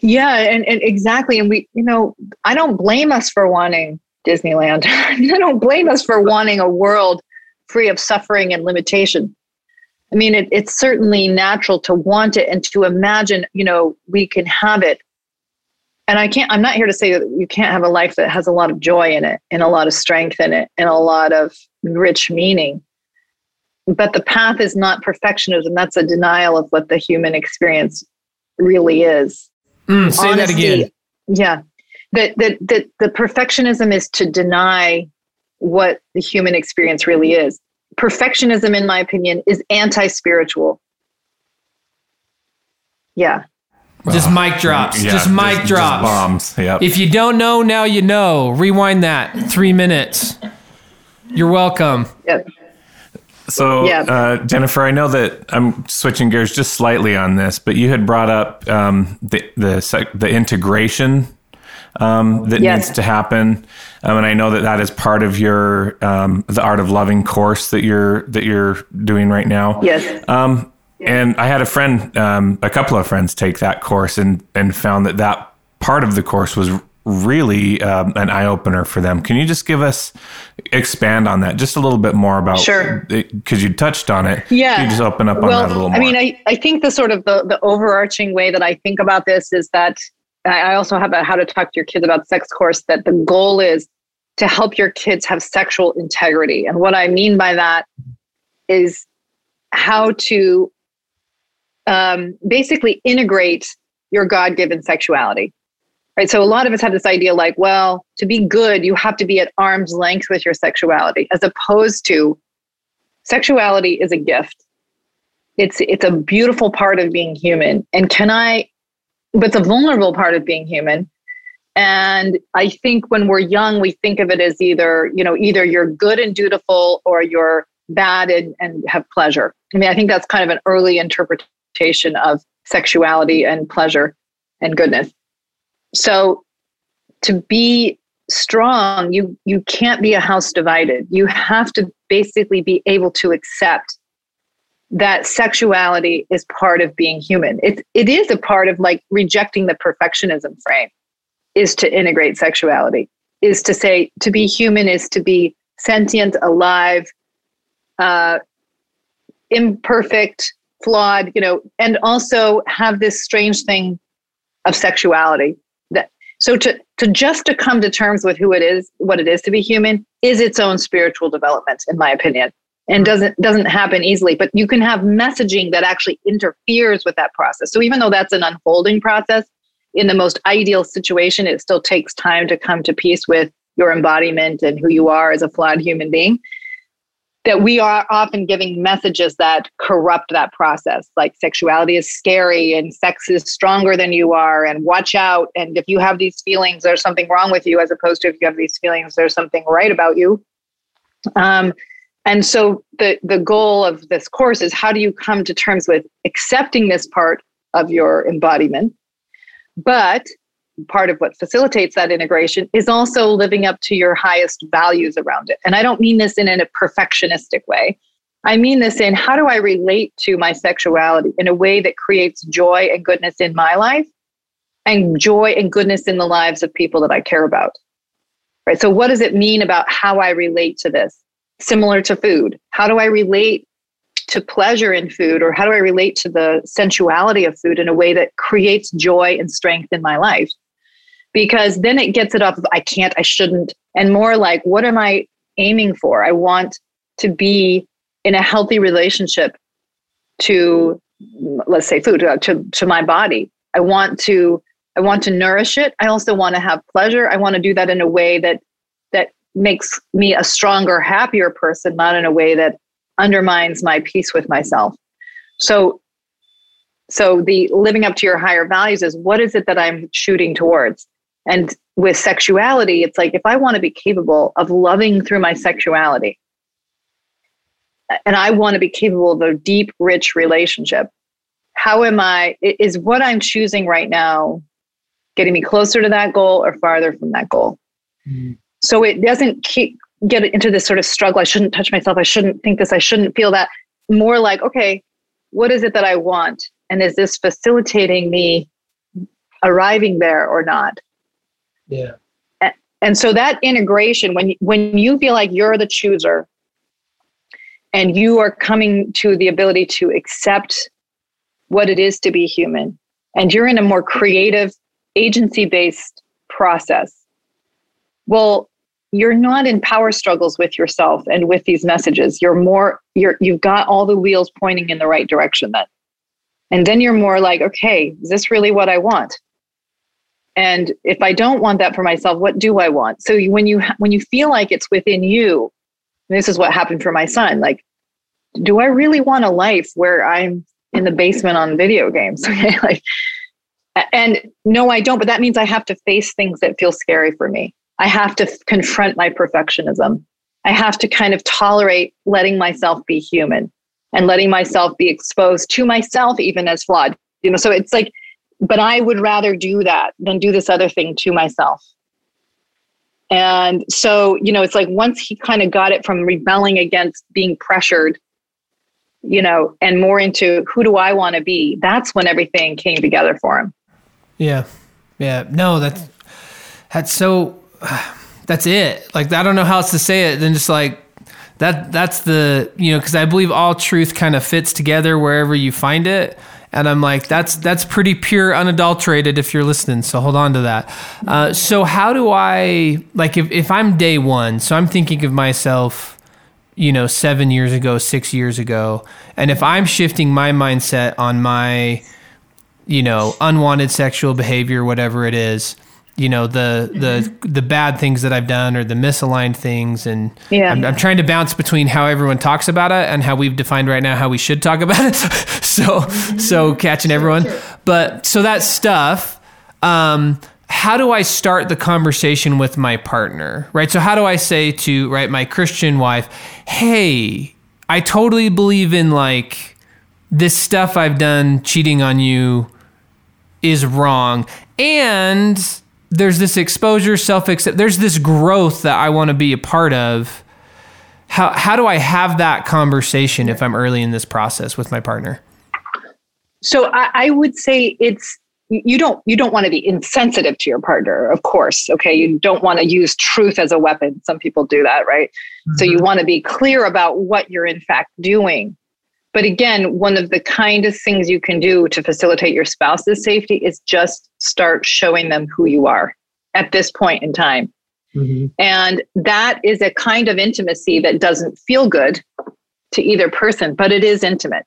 Yeah, and, and exactly. And we, you know, I don't blame us for wanting Disneyland. <laughs> I don't blame us for wanting a world free of suffering and limitation. I mean, it, it's certainly natural to want it and to imagine, you know, we can have it. and I can't, I'm not here to say that you can't have a life that has a lot of joy in it and a lot of strength in it and a lot of rich meaning. But the path is not perfectionism. That's a denial of what the human experience really is. Mm, say Honesty, that again. Yeah. That, that, that the perfectionism is to deny what the human experience really is. Perfectionism, in my opinion, is anti spiritual. Yeah. Just mic drops. Yeah, just mic just, drops. Just bombs. Yep. If you don't know, now you know. Rewind that. Three minutes. You're welcome. Yep. So, yeah. uh, Jennifer, I know that I'm switching gears just slightly on this, but you had brought up um, the the the integration um, that yes. needs to happen, um, and I know that that is part of your um, the art of loving course that you're that you're doing right now. Yes. Um, and I had a friend, um, a couple of friends, take that course and and found that that part of the course was really um, an eye opener for them. Can you just give us expand on that just a little bit more about? Sure. Because you touched on it. Yeah. Can you just open up on well, that a little more? I mean, I, I think the sort of the, the overarching way that I think about this is that I also have a how to talk to your kids about sex course that the goal is to help your kids have sexual integrity. And what I mean by that is how to um, basically integrate your God given sexuality. Right. So a lot of us have this idea like, well, to be good, you have to be at arm's length with your sexuality, as opposed to sexuality is a gift. It's it's a beautiful part of being human. And can I but it's a vulnerable part of being human. And I think when we're young, we think of it as either, you know, either you're good and dutiful or you're bad and, and have pleasure. I mean, I think that's kind of an early interpretation interpretation of sexuality and pleasure and goodness. So to be strong, you you can't be a house divided. You have to basically be able to accept that sexuality is part of being human. It it is a part of like rejecting the perfectionism frame is to integrate sexuality. Is to say to be human is to be sentient, alive, uh, imperfect, flawed, you know, and also have this strange thing of sexuality. So to to just to come to terms with who it is, what it is to be human, is its own spiritual development, in my opinion, and mm-hmm. doesn't doesn't happen easily. But you can have messaging that actually interferes with that process. So even though that's an unfolding process, in the most ideal situation, it still takes time to come to peace with your embodiment and who you are as a flawed human being that we are often giving messages that corrupt that process. Like sexuality is scary and sex is stronger than you are and watch out. And if you have these feelings there's something wrong with you as opposed to if you have these feelings there's something right about you. Um, and so the the goal of this course is how do you come to terms with accepting this part of your embodiment but part of what facilitates that integration is also living up to your highest values around it. And I don't mean this in a perfectionistic way. I mean this in how do I relate to my sexuality in a way that creates joy and goodness in my life and joy and goodness in the lives of people that I care about. Right? So what does it mean about how I relate to this? Similar to food. How do I relate to pleasure in food or how do I relate to the sensuality of food in a way that creates joy and strength in my life? Because then it gets it off of I can't, I shouldn't, and more like, what am I aiming for? I want to be in a healthy relationship to, let's say, food, uh, to, to my body. I want to, I want to nourish it. I also want to have pleasure. I want to do that in a way that, that makes me a stronger, happier person, not in a way that undermines my peace with myself. So so the living up to your higher values is what is it that i'm shooting towards and with sexuality, it's like if I want to be capable of loving through my sexuality, and I want to be capable of a deep, rich relationship, how am I? Is what I'm choosing right now getting me closer to that goal or farther from that goal? Mm-hmm. So it doesn't keep get into this sort of struggle. I shouldn't touch myself. I shouldn't think this. I shouldn't feel that. More like, okay, what is it that I want? And is this facilitating me arriving there or not? Yeah. And so that integration, when when you feel like you're the chooser, and you are coming to the ability to accept what it is to be human, and you're in a more creative agency based process. Well, you're not in power struggles with yourself and with these messages. You're more, you're, you've got all the wheels pointing in the right direction then. And then you're more like, okay, is this really what I want? And if I don't want that for myself, what do I want? So when you when you feel like it's within you, this is what happened for my son. Like, do I really want a life where I'm in the basement on video games? <laughs> Okay, like, and no, I don't. But that means I have to face things that feel scary for me. I have to confront my perfectionism. I have to kind of tolerate letting myself be human and letting myself be exposed to myself, even as flawed. You know, so it's like, but I would rather do that than do this other thing to myself. And so, you know, it's like once he kind of got it from rebelling against being pressured, you know, and more into who do I want to be, that's when everything came together for him. Yeah. Yeah. No, that's, that's so, <sighs> that's it. Like, I don't know how else to say it than just like, that that's the you know because I believe all truth kind of fits together wherever you find it, and I'm like that's that's pretty pure, unadulterated. If you're listening, so hold on to that. Uh, so how do I like if if I'm day one? So I'm thinking of myself, you know, seven years ago, six years ago, and if I'm shifting my mindset on my, you know, unwanted sexual behavior, whatever it is you know the the mm-hmm. the bad things that I've done or the misaligned things, and yeah. I'm, I'm, trying to bounce between how everyone talks about it and how we've defined right now how we should talk about it. <laughs> so so catching everyone, but so that stuff. Um, how do I start the conversation with my partner, right? So how do I say to right my Christian wife, hey, I totally believe in like this stuff I've done cheating on you is wrong and there's this exposure, self accept. There's this growth that I want to be a part of. How how do I have that conversation if I'm early in this process with my partner? So I, I would say it's you don't you don't want to be insensitive to your partner, of course. Okay, you don't want to use truth as a weapon. Some people do that, right? Mm-hmm. So you mm-hmm. want to be clear about what you're in fact doing. But again, one of the kindest things you can do to facilitate your spouse's safety is just start showing them who you are at this point in time. Mm-hmm. And that is a kind of intimacy that doesn't feel good to either person, but it is intimate.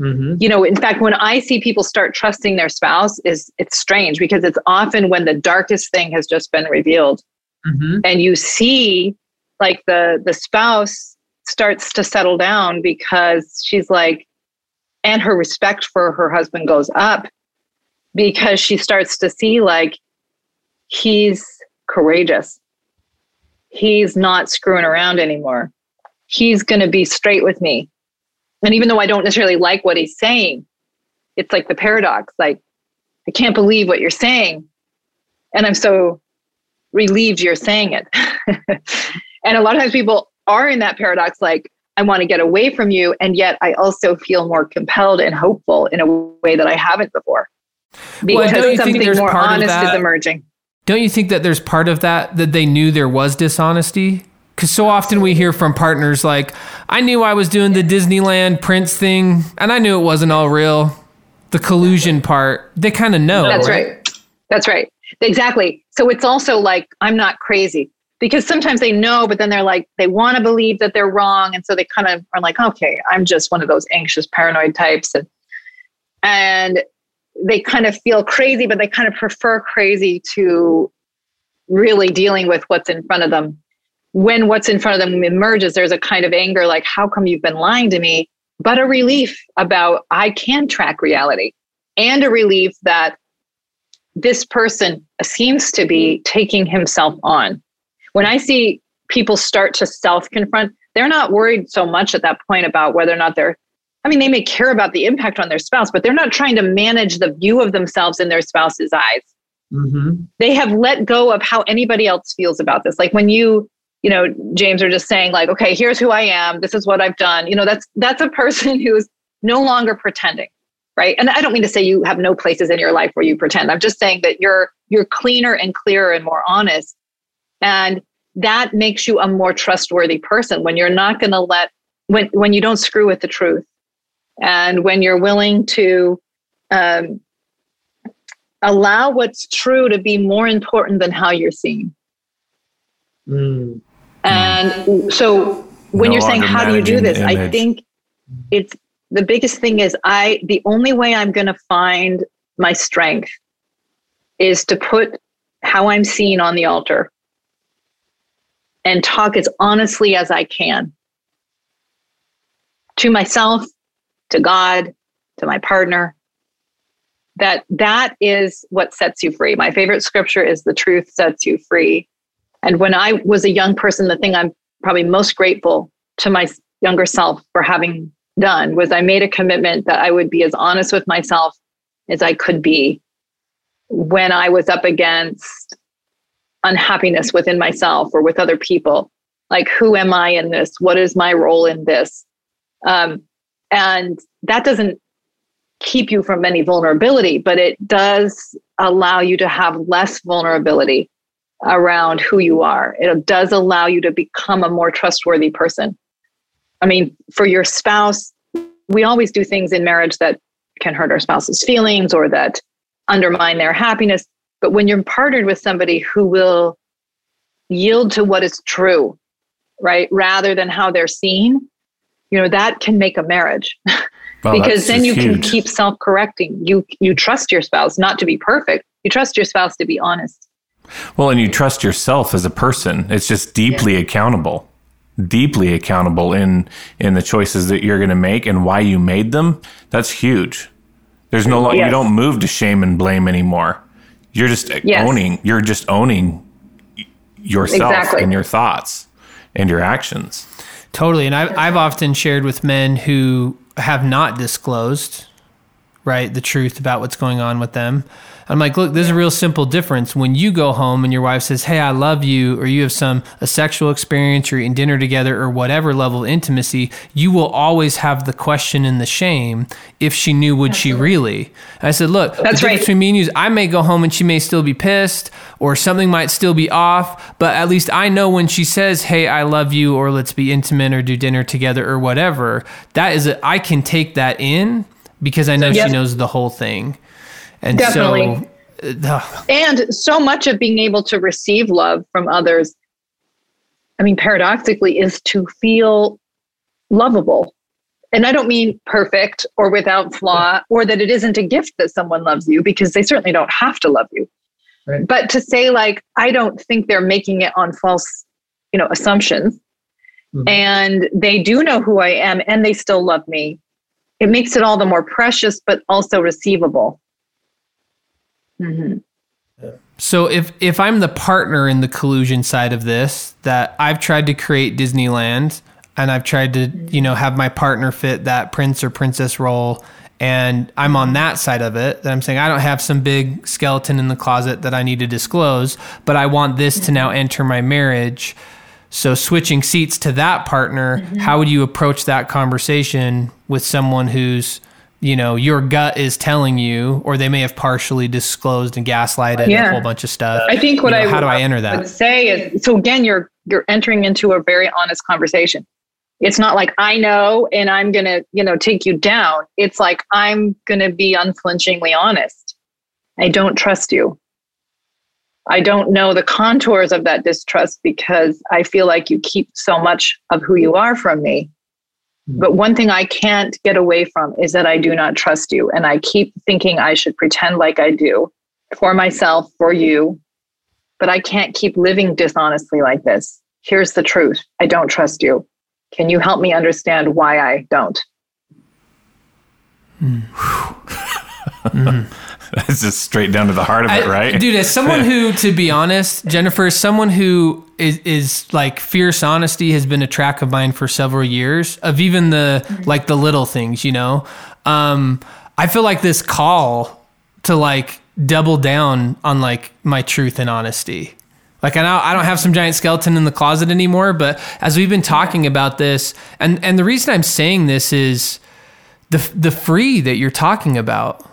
Mm-hmm. You know, in fact, when I see people start trusting their spouse, is it's strange because it's often when the darkest thing has just been revealed, mm-hmm. and you see like the the spouse starts to settle down because she's like, and her respect for her husband goes up because she starts to see like he's courageous. He's not screwing around anymore. He's going to be straight with me. And even though I don't necessarily like what he's saying, it's like the paradox like, I can't believe what you're saying. And I'm so relieved you're saying it. <laughs> and a lot of times people are in that paradox like I want to get away from you and yet I also feel more compelled and hopeful in a way that I haven't before. Because well, something more honest is emerging. Don't you think that there's part of that that they knew there was dishonesty? Because so often we hear from partners like, I knew I was doing the Disneyland Prince thing and I knew it wasn't all real. The collusion part, they kind of know. That's right? right. That's right. Exactly. So it's also like, I'm not crazy because sometimes they know, but then they're like, they want to believe that they're wrong. And so they kind of are like, okay, I'm just one of those anxious, paranoid types. And, and they kind of feel crazy, but they kind of prefer crazy to really dealing with what's in front of them. When what's in front of them emerges, there's a kind of anger like, how come you've been lying to me? But a relief about I can track reality and a relief that this person seems to be taking himself on when I see people start to self confront, they're not worried so much at that point about whether or not they're, I mean, they may care about the impact on their spouse, but they're not trying to manage the view of themselves in their spouse's eyes. Mm-hmm. They have let go of how anybody else feels about this. Like when you, you know, James are just saying like, okay, here's who I am. This is what I've done. You know, that's that's a person <laughs> who's no longer pretending, right? And I don't mean to say you have no places in your life where you pretend. I'm just saying that you're you're cleaner and clearer and more honest and that makes you a more trustworthy person when you're not going to let, when, when you don't screw with the truth. And when you're willing to um, allow what's true to be more important than how you're seen. Mm. And so when No you're saying how do you do this, the I think it's the biggest thing is I the only way I'm going to find my strength is to put how I'm seen on the altar and talk as honestly as I can to myself, to God, to my partner. That that is what sets you free. My favorite scripture is the truth sets you free. And when I was a young person, the thing I'm probably most grateful to my younger self for having done was I made a commitment that I would be as honest with myself as I could be when I was up against unhappiness within myself or with other people. Like, who am I in this? What is my role in this? Um, and that doesn't keep you from any vulnerability, but it does allow you to have less vulnerability around who you are. It does allow you to become a more trustworthy person. I mean, for your spouse, we always do things in marriage that can hurt our spouse's feelings or that undermine their happiness. But when you're partnered with somebody who will yield to what is true, right, rather than how they're seen, you know, that can make a marriage <laughs> Well, because then you just can keep self-correcting. You you trust your spouse not to be perfect. You trust your spouse to be honest. Well, and you trust yourself as a person. It's just deeply accountable, deeply accountable in in the choices that you're going to make and why you made them. That's huge. There's no you don't move to shame and blame anymore. You're just Yes. owning. You're just owning yourself Exactly. and your thoughts and your actions. Totally. And I've, I've often shared with men who have not disclosed, right, the truth about what's going on with them. I'm like, look, there's a real simple difference. When you go home and your wife says, Hey, I love you, or you have some a sexual experience, or eating dinner together, or whatever level of intimacy, you will always have the question and the shame if she knew, would she really? And I said, Look, That's right. between me and you is I may go home and she may still be pissed, or something might still be off, but at least I know when she says, Hey, I love you, or let's be intimate, or do dinner together, or whatever, that is, a, I can take that in because I know Yep. she knows the whole thing. And Definitely. so, uh, And so much of being able to receive love from others, I mean, paradoxically, is to feel lovable. And I don't mean perfect or without flaw, or that it isn't a gift that someone loves you, because they certainly don't have to love you. Right. But to say, like, I don't think they're making it on false, you know, assumptions. Mhm. And they do know who I am and they still love me. It makes it all the more precious, but also receivable. Mhm. So if if I'm the partner in the collusion side of this, that I've tried to create Disneyland and I've tried to, you know, have my partner fit that prince or princess role and I'm on that side of it, that I'm saying I don't have some big skeleton in the closet that I need to disclose, but I want this to now enter my marriage. So switching seats to that partner, how would you approach that conversation with someone who's you know your gut is telling you, or they may have partially disclosed and gaslighted and a whole bunch of stuff. I think what You know, I how do I enter would that? say is so again you're you're entering into a very honest conversation. It's not like I know and I'm going to, you know, take you down. It's like I'm going to be unflinchingly honest. I don't trust you. I don't know the contours of that distrust because I feel like you keep so much of who you are from me. Mm. But one thing I can't get away from is that I do not trust you. And I keep thinking I should pretend like I do for myself, for you. But I can't keep living dishonestly like this. Here's the truth I don't trust you. Can you help me understand why I don't? Mm. <laughs> Mm. <laughs> That's just straight down to the heart of it, right? Dude, as someone <laughs> who, to be honest, Jennifer, as someone who is, is like fierce honesty has been a track of mine for several years of even the like the little things, you know. Um, I feel like this call to like double down on like my truth and honesty. Like I know I don't have some giant skeleton in the closet anymore, but as we've been talking about this, and and the reason I'm saying this is the the free that you're talking about.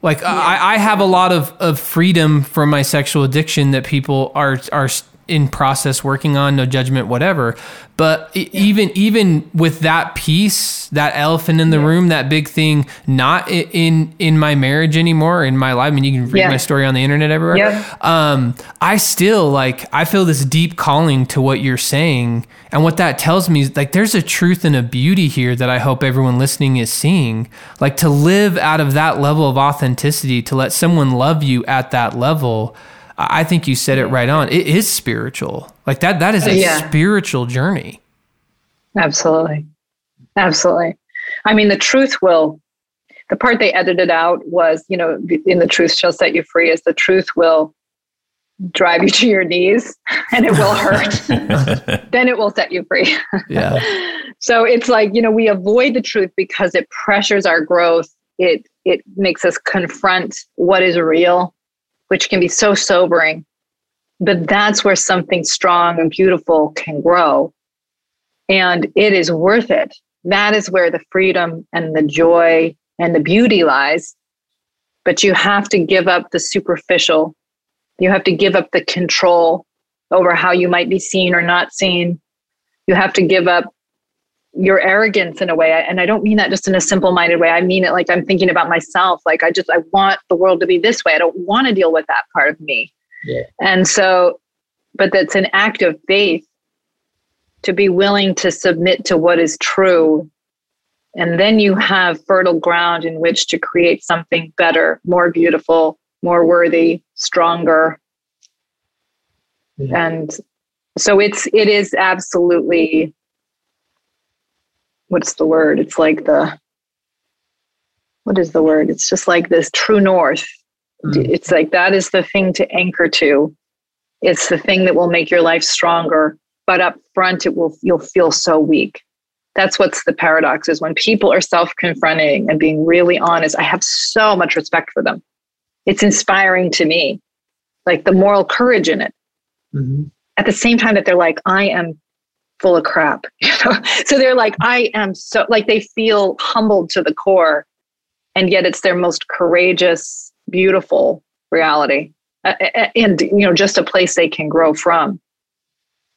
Like I, I have a lot of, of freedom from my sexual addiction that people are are in process working on no judgment whatever. But e even even with that piece that elephant in the room that big thing not in in my marriage anymore in my life i mean you can read Yeah. my story on the internet everywhere. Yeah. um i still like i feel this deep calling to what you're saying. And what that tells me is like there's a truth and a beauty here that i hope everyone listening is seeing. Like to live out of that level of authenticity to let someone love you at that level i think you said it right on it is spiritual like that that is a Yeah. spiritual journey Absolutely. Absolutely. I mean, the truth will, the part they edited out was, you know, in the truth shall set you free, is the truth will drive you to your knees <laughs> and it will hurt. <laughs> then it will set you free. yeah <laughs> so it's like, you know, we avoid the truth because it pressures our growth. It, it makes us confront what is real, which can be so sobering. But that's where something strong and beautiful can grow and it is worth it. That is where the freedom and the joy and the beauty lies. But you have to give up the superficial. You have to give up the control over how you might be seen or not seen. You have to give up your arrogance in a way. And I don't mean that just in a simple minded way. I mean it like I'm thinking about myself. Like I just, I want the world to be this way. I don't want to deal with that part of me. Yeah. And so, but that's an act of faith to be willing to submit to what is true. And then you have fertile ground in which to create something better, more beautiful, more worthy, stronger. Yeah. And so it's it is absolutely what's the word? It's like the what is the word? It's just like this true north. Mm. It's like that is the thing to anchor to. It's the thing that will make your life stronger. But up front, it will you'll feel so weak. That's what's the paradox is when people are self-confronting and being really honest. I have so much respect for them. It's inspiring to me, like the moral courage in it. Mhm. At the same time that they're like, I am full of crap. <laughs> You know? So they're like, I am so like they feel humbled to the core, and yet it's their most courageous, beautiful reality, uh, uh, and you know, just a place they can grow from.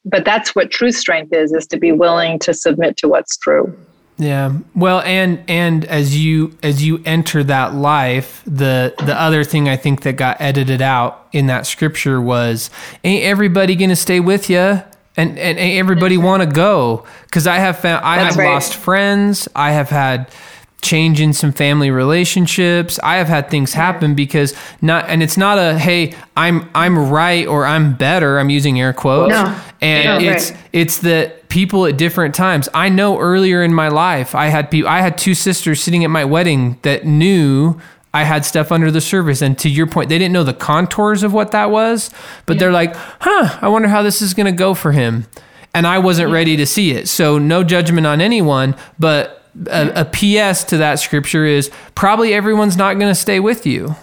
But that's what true strength is: is to be willing to submit to what's true. Yeah. Well, and and as you as you enter that life, the the other thing I think that got edited out in that scripture was ain't everybody to stay with you and and ain't everybody mm-hmm. want to go cuz I have found I That's have right. lost friends, I have had change in some family relationships. I have had things happen because not and it's not a hey, I'm I'm right or I'm better. I'm using air quotes. No. And No, it's right. it's that people at different times. I know earlier in my life, I had people. I had two sisters sitting at my wedding that knew I had stuff under the surface. And to your point, they didn't know the contours of what that was, but they're like, "Huh, I wonder how this is going to go for him." And I wasn't ready to see it. So no judgment on anyone, but a, a PS to that scripture is probably everyone's not going to stay with you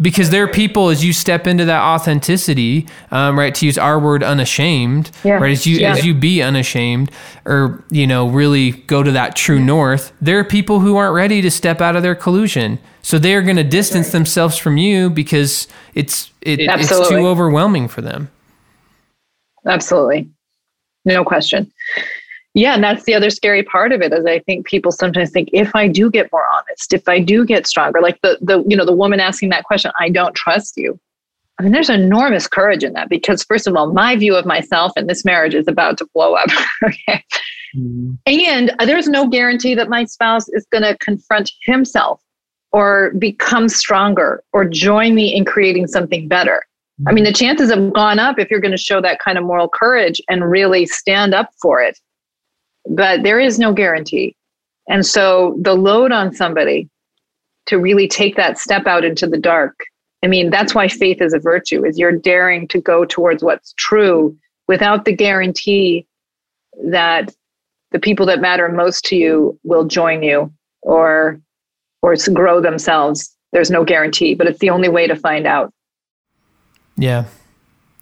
because there are people as you step into that authenticity um, right to use our word unashamed Yeah. right as you Yeah. as you be unashamed or you know really go to that true north there are people who aren't ready to step out of their collusion so they're going to distance themselves from you because it's it, it's too overwhelming for them Absolutely. No question. Yeah, and that's the other scary part of it is I think people sometimes think if I do get more honest, if I do get stronger, like the the you know the woman asking that question, I don't trust you. I mean, there's enormous courage in that because first of all, my view of myself and this marriage is about to blow up. <laughs> okay. Mhm. And there's no guarantee that my spouse is going to confront himself or become stronger or join me in creating something better. I mean, the chances have gone up if you're going to show that kind of moral courage and really stand up for it. But there is no guarantee. And so the load on somebody to really take that step out into the dark. I mean, that's why faith is a virtue is you're daring to go towards what's true without the guarantee that the people that matter most to you will join you or or grow themselves. There's no guarantee, but it's the only way to find out. Yeah.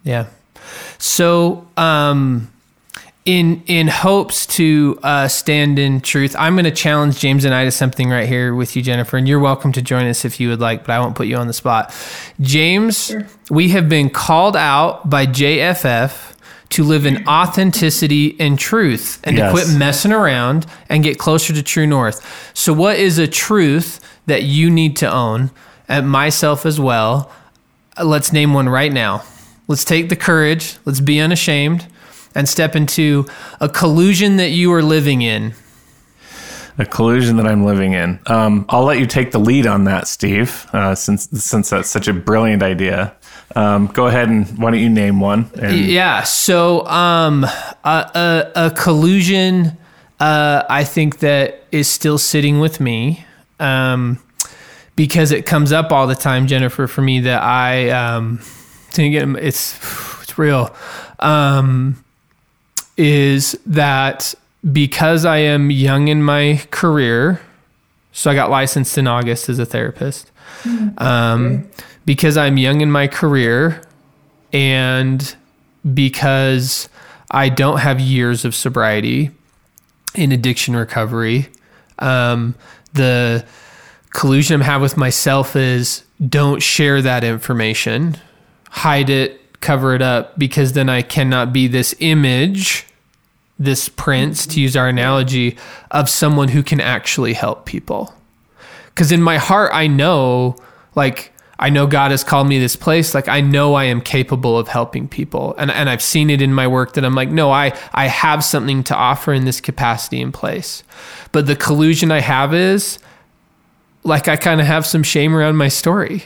Yeah. So, um, in in hopes to uh, stand in truth, I'm going to challenge James and I to something right here with you, Jennifer, and you're welcome to join us if you would like, but I won't put you on the spot. James, we have been called out by JFF to live in authenticity and truth and Yes. to quit messing around and get closer to true north. So, what is a truth that you need to own, and myself as well? Uh, Let's name one right now. Let's take the courage, let's be unashamed, and step into a collusion that you are living in. a collusion that I'm living in. Um, I'll let you take the lead on that, Steve, uh, since since that's such a brilliant idea. Um, go ahead and why don't you name one? And Yeah. So, um, a, a, a collusion, uh, I think that is still sitting with me, um, because it comes up all the time, Jennifer, for me that I, um, didn't get, it's, <sighs> it's real, um, is that because I am young in my career, so I got licensed in August as a therapist. Um, because I'm young in my career and because I don't have years of sobriety in addiction recovery, um, the collusion I have with myself is don't share that information, hide it, cover it up, because then I cannot be this image, this prince, to use our analogy, of someone who can actually help people. Because in my heart, I know, like, I know God has called me this place. Like, I know I am capable of helping people. And, and I've seen it in my work that I'm like, no, I, I have something to offer in this capacity in place. But the collusion I have is, like, I kind of have some shame around my story.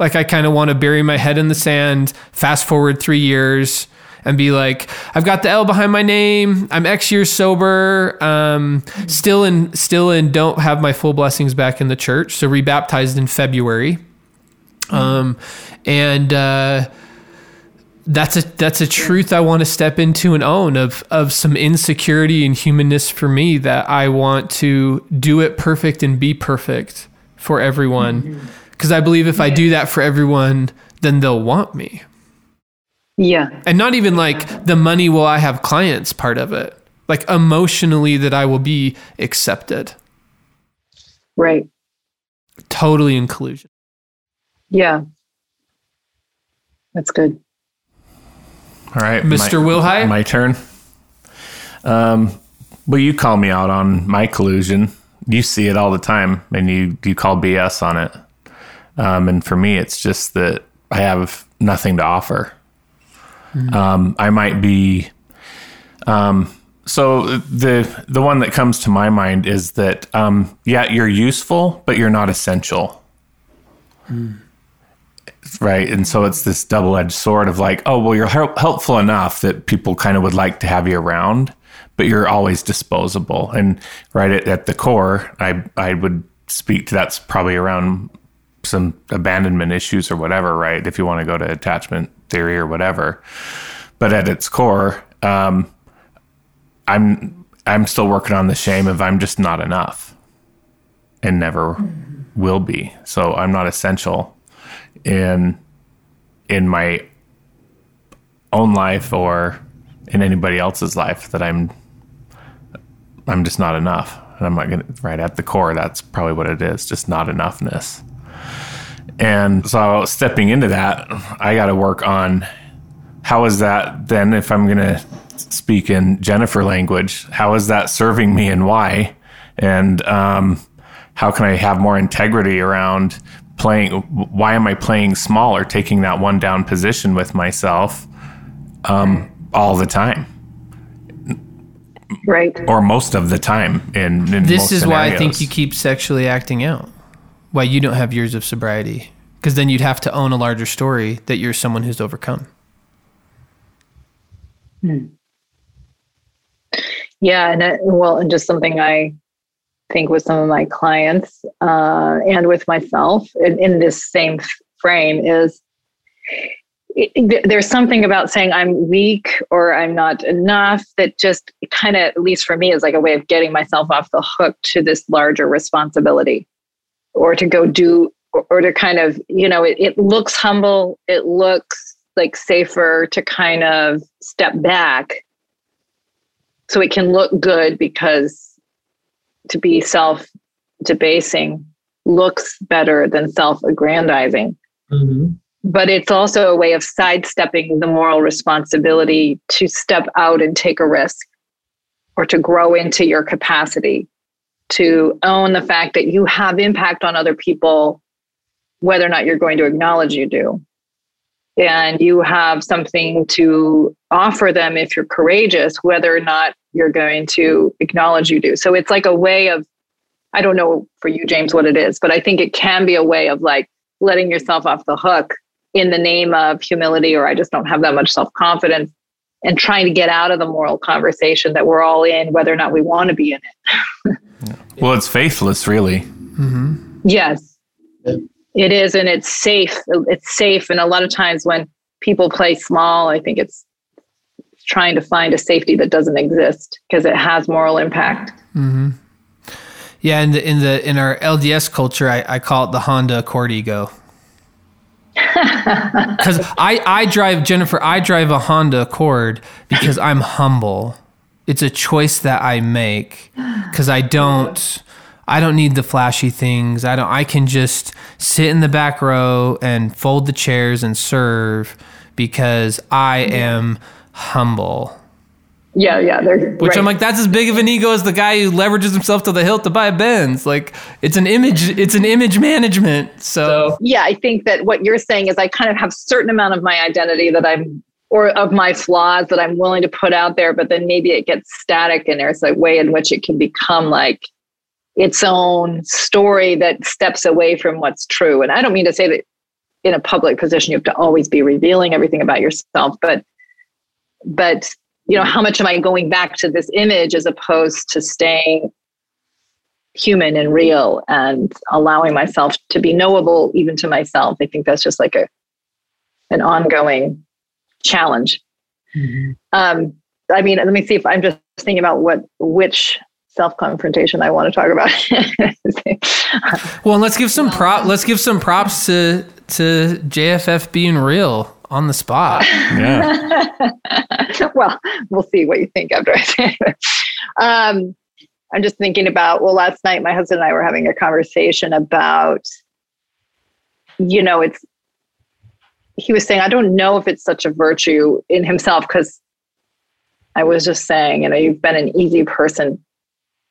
Like, I kind of want to bury my head in the sand, fast forward three years, and be like, I've got the L behind my name. I'm X years sober. Um, still in, still in, don't have my full blessings back in the church. So rebaptized in February. Um, and, uh, that's a that's a truth I want to step into and own of of some insecurity and humanness for me that I want to do it perfect and be perfect for everyone because I believe if I do that for everyone then they'll want me Yeah. and not even like the money will I have clients part of it like emotionally that I will be accepted Right. totally in collusion Yeah. That's good. all right, Mr. my- Wilhite? my turn. Um, well, you call me out on my collusion. You see it all the time, and you you call BS on it. Um, and for me, it's just that I have nothing to offer. Um, I might be. Um, so the the one that comes to my mind is that um, yeah, you're useful, but you're not essential. Right, and so it's this double edged sword of like, oh well, you're help- helpful enough that people kind of would like to have you around, but you're always disposable. And right at, at the core, I I would speak to that's probably around some abandonment issues or whatever, right? If you want to go to attachment theory or whatever. But at its core, um, I'm I'm still working on the shame of I'm just not enough and never will be. So I'm not essential in in my own life or in anybody else's life that I'm I'm just not enough. And I'm not gonna right at the core, that's probably what it is, just not enoughness. And so stepping into that, I got to work on how is that then if I'm going to speak in Jennifer language, how is that serving me and why? And um, how can I have more integrity around playing? Why am I playing small or taking that one down position with myself um, all the time Right. or most of the time? In, in this most is why I think you keep sexually acting out. Why you don't have years of sobriety. Because then you'd have to own a larger story that you're someone who's overcome. Yeah, and it, well, and just something I think with some of my clients uh, and with myself in, in this same frame is it, it- there's something about saying I'm weak or I'm not enough that just kind of, at least for me, is like a way of getting myself off the hook to this larger responsibility or to go do or, to kind of, you know, it, it looks humble, it looks like safer to kind of step back so it can look good because to be self debasing looks better than self aggrandizing. Mm-hmm. but it's also a way of sidestepping the moral responsibility to step out and take a risk or to grow into your capacity to own the fact that you have impact on other people whether or not you're going to acknowledge you do. And you have something to offer them if you're courageous whether or not you're going to acknowledge you do. So it's like a way of i don't know for you james what it is but i think it can be a way of like letting yourself off the hook in the name of humility or i just don't have that much self-confidence and trying to get out of the moral conversation that we're all in whether or not we want to be in it <laughs> Well, it's faithless, really. Yes. Yeah. It is, and it's safe. It's safe. And a lot of times when people play small, I think it's trying to find a safety that doesn't exist because it has moral impact. Mm-hmm. Yeah, in the in the in our LDS culture, I, I call it the Honda Accord ego. Because I I drive Jennifer, I drive a Honda Accord because I'm humble. It's a choice that I make because I don't I don't need the flashy things. I don't. I can just sit in the back row and fold the chairs and serve because I am humble. Yeah, yeah. They're, Which right. I'm like, that's as big of an ego as the guy who leverages himself to the hilt to buy a Benz. Like, it's an image. It's an image management. So, yeah, I think that what you're saying is I kind of have certain amount of my identity that I'm or of my flaws that I'm willing to put out there, but then maybe it gets static and there's a way in which it can become like its own story that steps away from what's true. And I don't mean to say that in a public position you have to always be revealing everything about yourself, but but you know, how much am I going back to this image as opposed to staying human and real and allowing myself to be knowable even to myself? I think that's just like a an ongoing challenge. Mhm. Um, I mean, let me see if I'm just thinking about what which self confrontation I want to talk about. <laughs> well, let's give some prop. Let's give some props to to JFF being real on the spot. <laughs> Yeah. <laughs> well, we'll see what you think after I say it. Um, I'm just thinking about, well, last night my husband and I were having a conversation about, you know, it's, he was saying, I don't know if it's such a virtue in himself because I was just saying, you know, you've been an easy person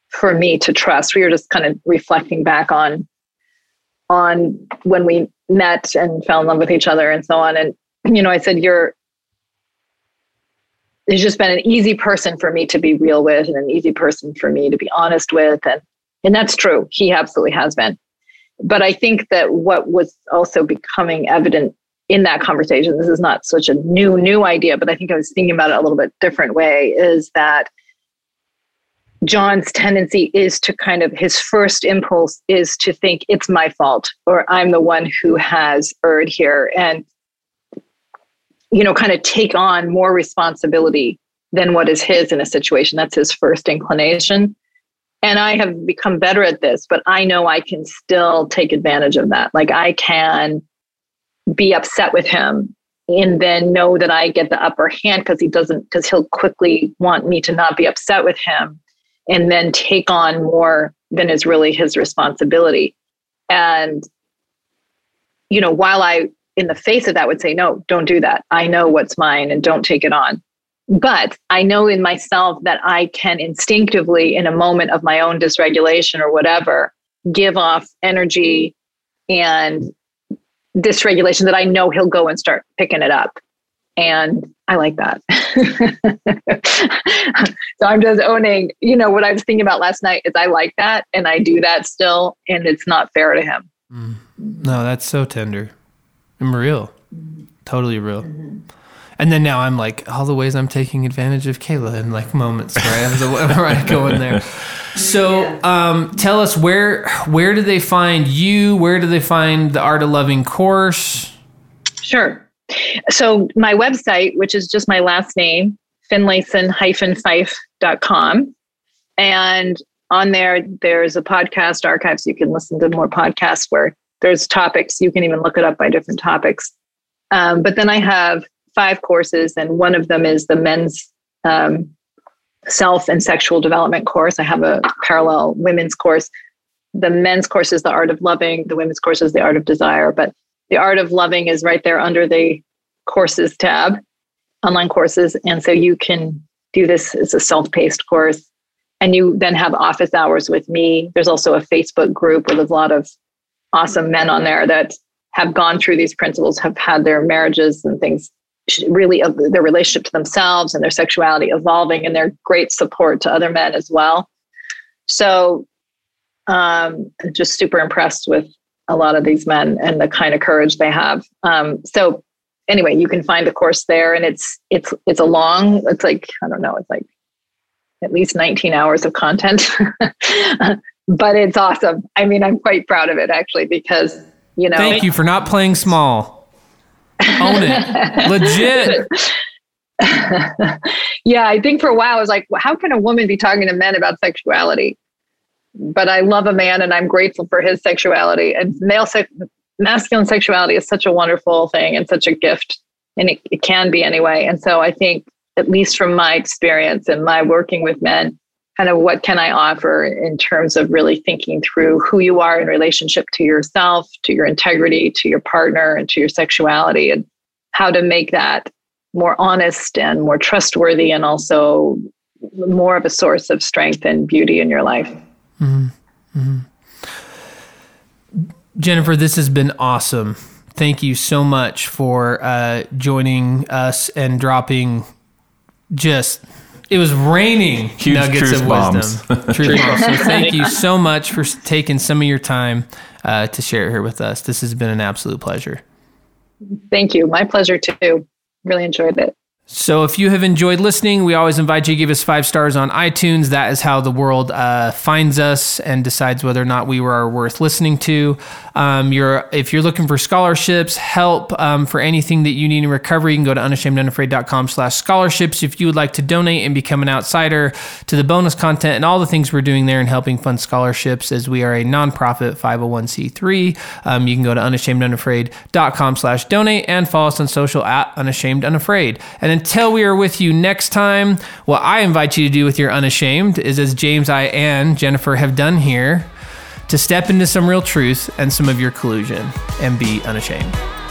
for me to trust. We were just kind of reflecting back on on when we met and fell in love with each other and so on. And you know, I said, you're it's just been an easy person for me to be real with and an easy person for me to be honest with. And and that's true. He absolutely has been. But I think that what was also becoming evident in that conversation, this is not such a new, new idea, but I think I was thinking about it a little bit different way, is that John's tendency is to kind of his first impulse is to think it's my fault or I'm the one who has erred here. And you know, kind of take on more responsibility than what is his in a situation. That's his first inclination. And I have become better at this, but I know I can still take advantage of that. Like I can be upset with him and then know that I get the upper hand because he doesn't, because he'll quickly want me to not be upset with him and then take on more than is really his responsibility. And, you know, while I in the face of that would say no don't do that. I know what's mine and don't take it on. But i know in myself that i can instinctively in a moment of my own dysregulation or whatever give off energy and dysregulation that i know he'll go and start picking it up. And i like that. <laughs> So i'm just owning you know what i was thinking about last night is i like that and i do that still and it's not fair to him. Mm. No, that's so tender. I'm real. Totally real. And then now I'm like all the ways I'm taking advantage of Kayla in like moments where I to <laughs> where I go in there. So um, tell us where where do they find you? Where do they find the Art of Loving course? Sure. So my website, which is just my last name, finlayson-fife.com. And on there, there's a podcast archive, so you can listen to more podcasts where there's topics. You can even look it up by different topics. Um, but then I have five courses, and one of them is the men's um, self and sexual development course. I have a parallel women's course. The men's course is the art of loving, the women's course is the art of desire. But the art of loving is right there under the courses tab, online courses. And so you can do this as a self paced course. And you then have office hours with me. There's also a Facebook group with a lot of awesome men on there that have gone through these principles, have had their marriages and things really uh, their relationship to themselves and their sexuality evolving and their great support to other men as well. So, um, just super impressed with a lot of these men and the kind of courage they have. Um, so, anyway, you can find the course there, and it's it's it's a long. It's like I don't know. It's like at least 19 hours of content, <laughs> but it's awesome. I mean, I'm quite proud of it actually because you know. Thank you for not playing small. Own it. <laughs> Legit. <laughs> yeah, I think for a while I was like, well, how can a woman be talking to men about sexuality? But I love a man and I'm grateful for his sexuality. And male sex, masculine sexuality is such a wonderful thing and such a gift. And it, it can be anyway. And so I think, at least from my experience and my working with men, kind of what can I offer in terms of really thinking through who you are in relationship to yourself, to your integrity, to your partner, and to your sexuality, and how to make that more honest and more trustworthy, and also more of a source of strength and beauty in your life. Mm-hmm. Mm-hmm. Jennifer, this has been awesome. Thank you so much for uh, joining us and dropping just it was raining Huge nuggets truth of bombs. <laughs> wisdom. truth bombs. So thank you so <laughs> much for taking some of your time uh, to share it here with us. This has been an absolute pleasure. Thank you. My pleasure too. Really enjoyed it. So, if you have enjoyed listening, we always invite you to give us five stars on iTunes. That is how the world uh, finds us and decides whether or not we are worth listening to. Um, you're, if you're looking for scholarships, help um, for anything that you need in recovery, you can go to unashamedunafraid.com slash scholarships. If you would like to donate and become an outsider to the bonus content and all the things we're doing there and helping fund scholarships, as we are a nonprofit 501c3, um, you can go to unashamedunafraid.com slash donate and follow us on social at unashamedunafraid. And until we are with you next time, what I invite you to do with your unashamed is as James, I, and Jennifer have done here, to step into some real truth and some of your collusion and be unashamed.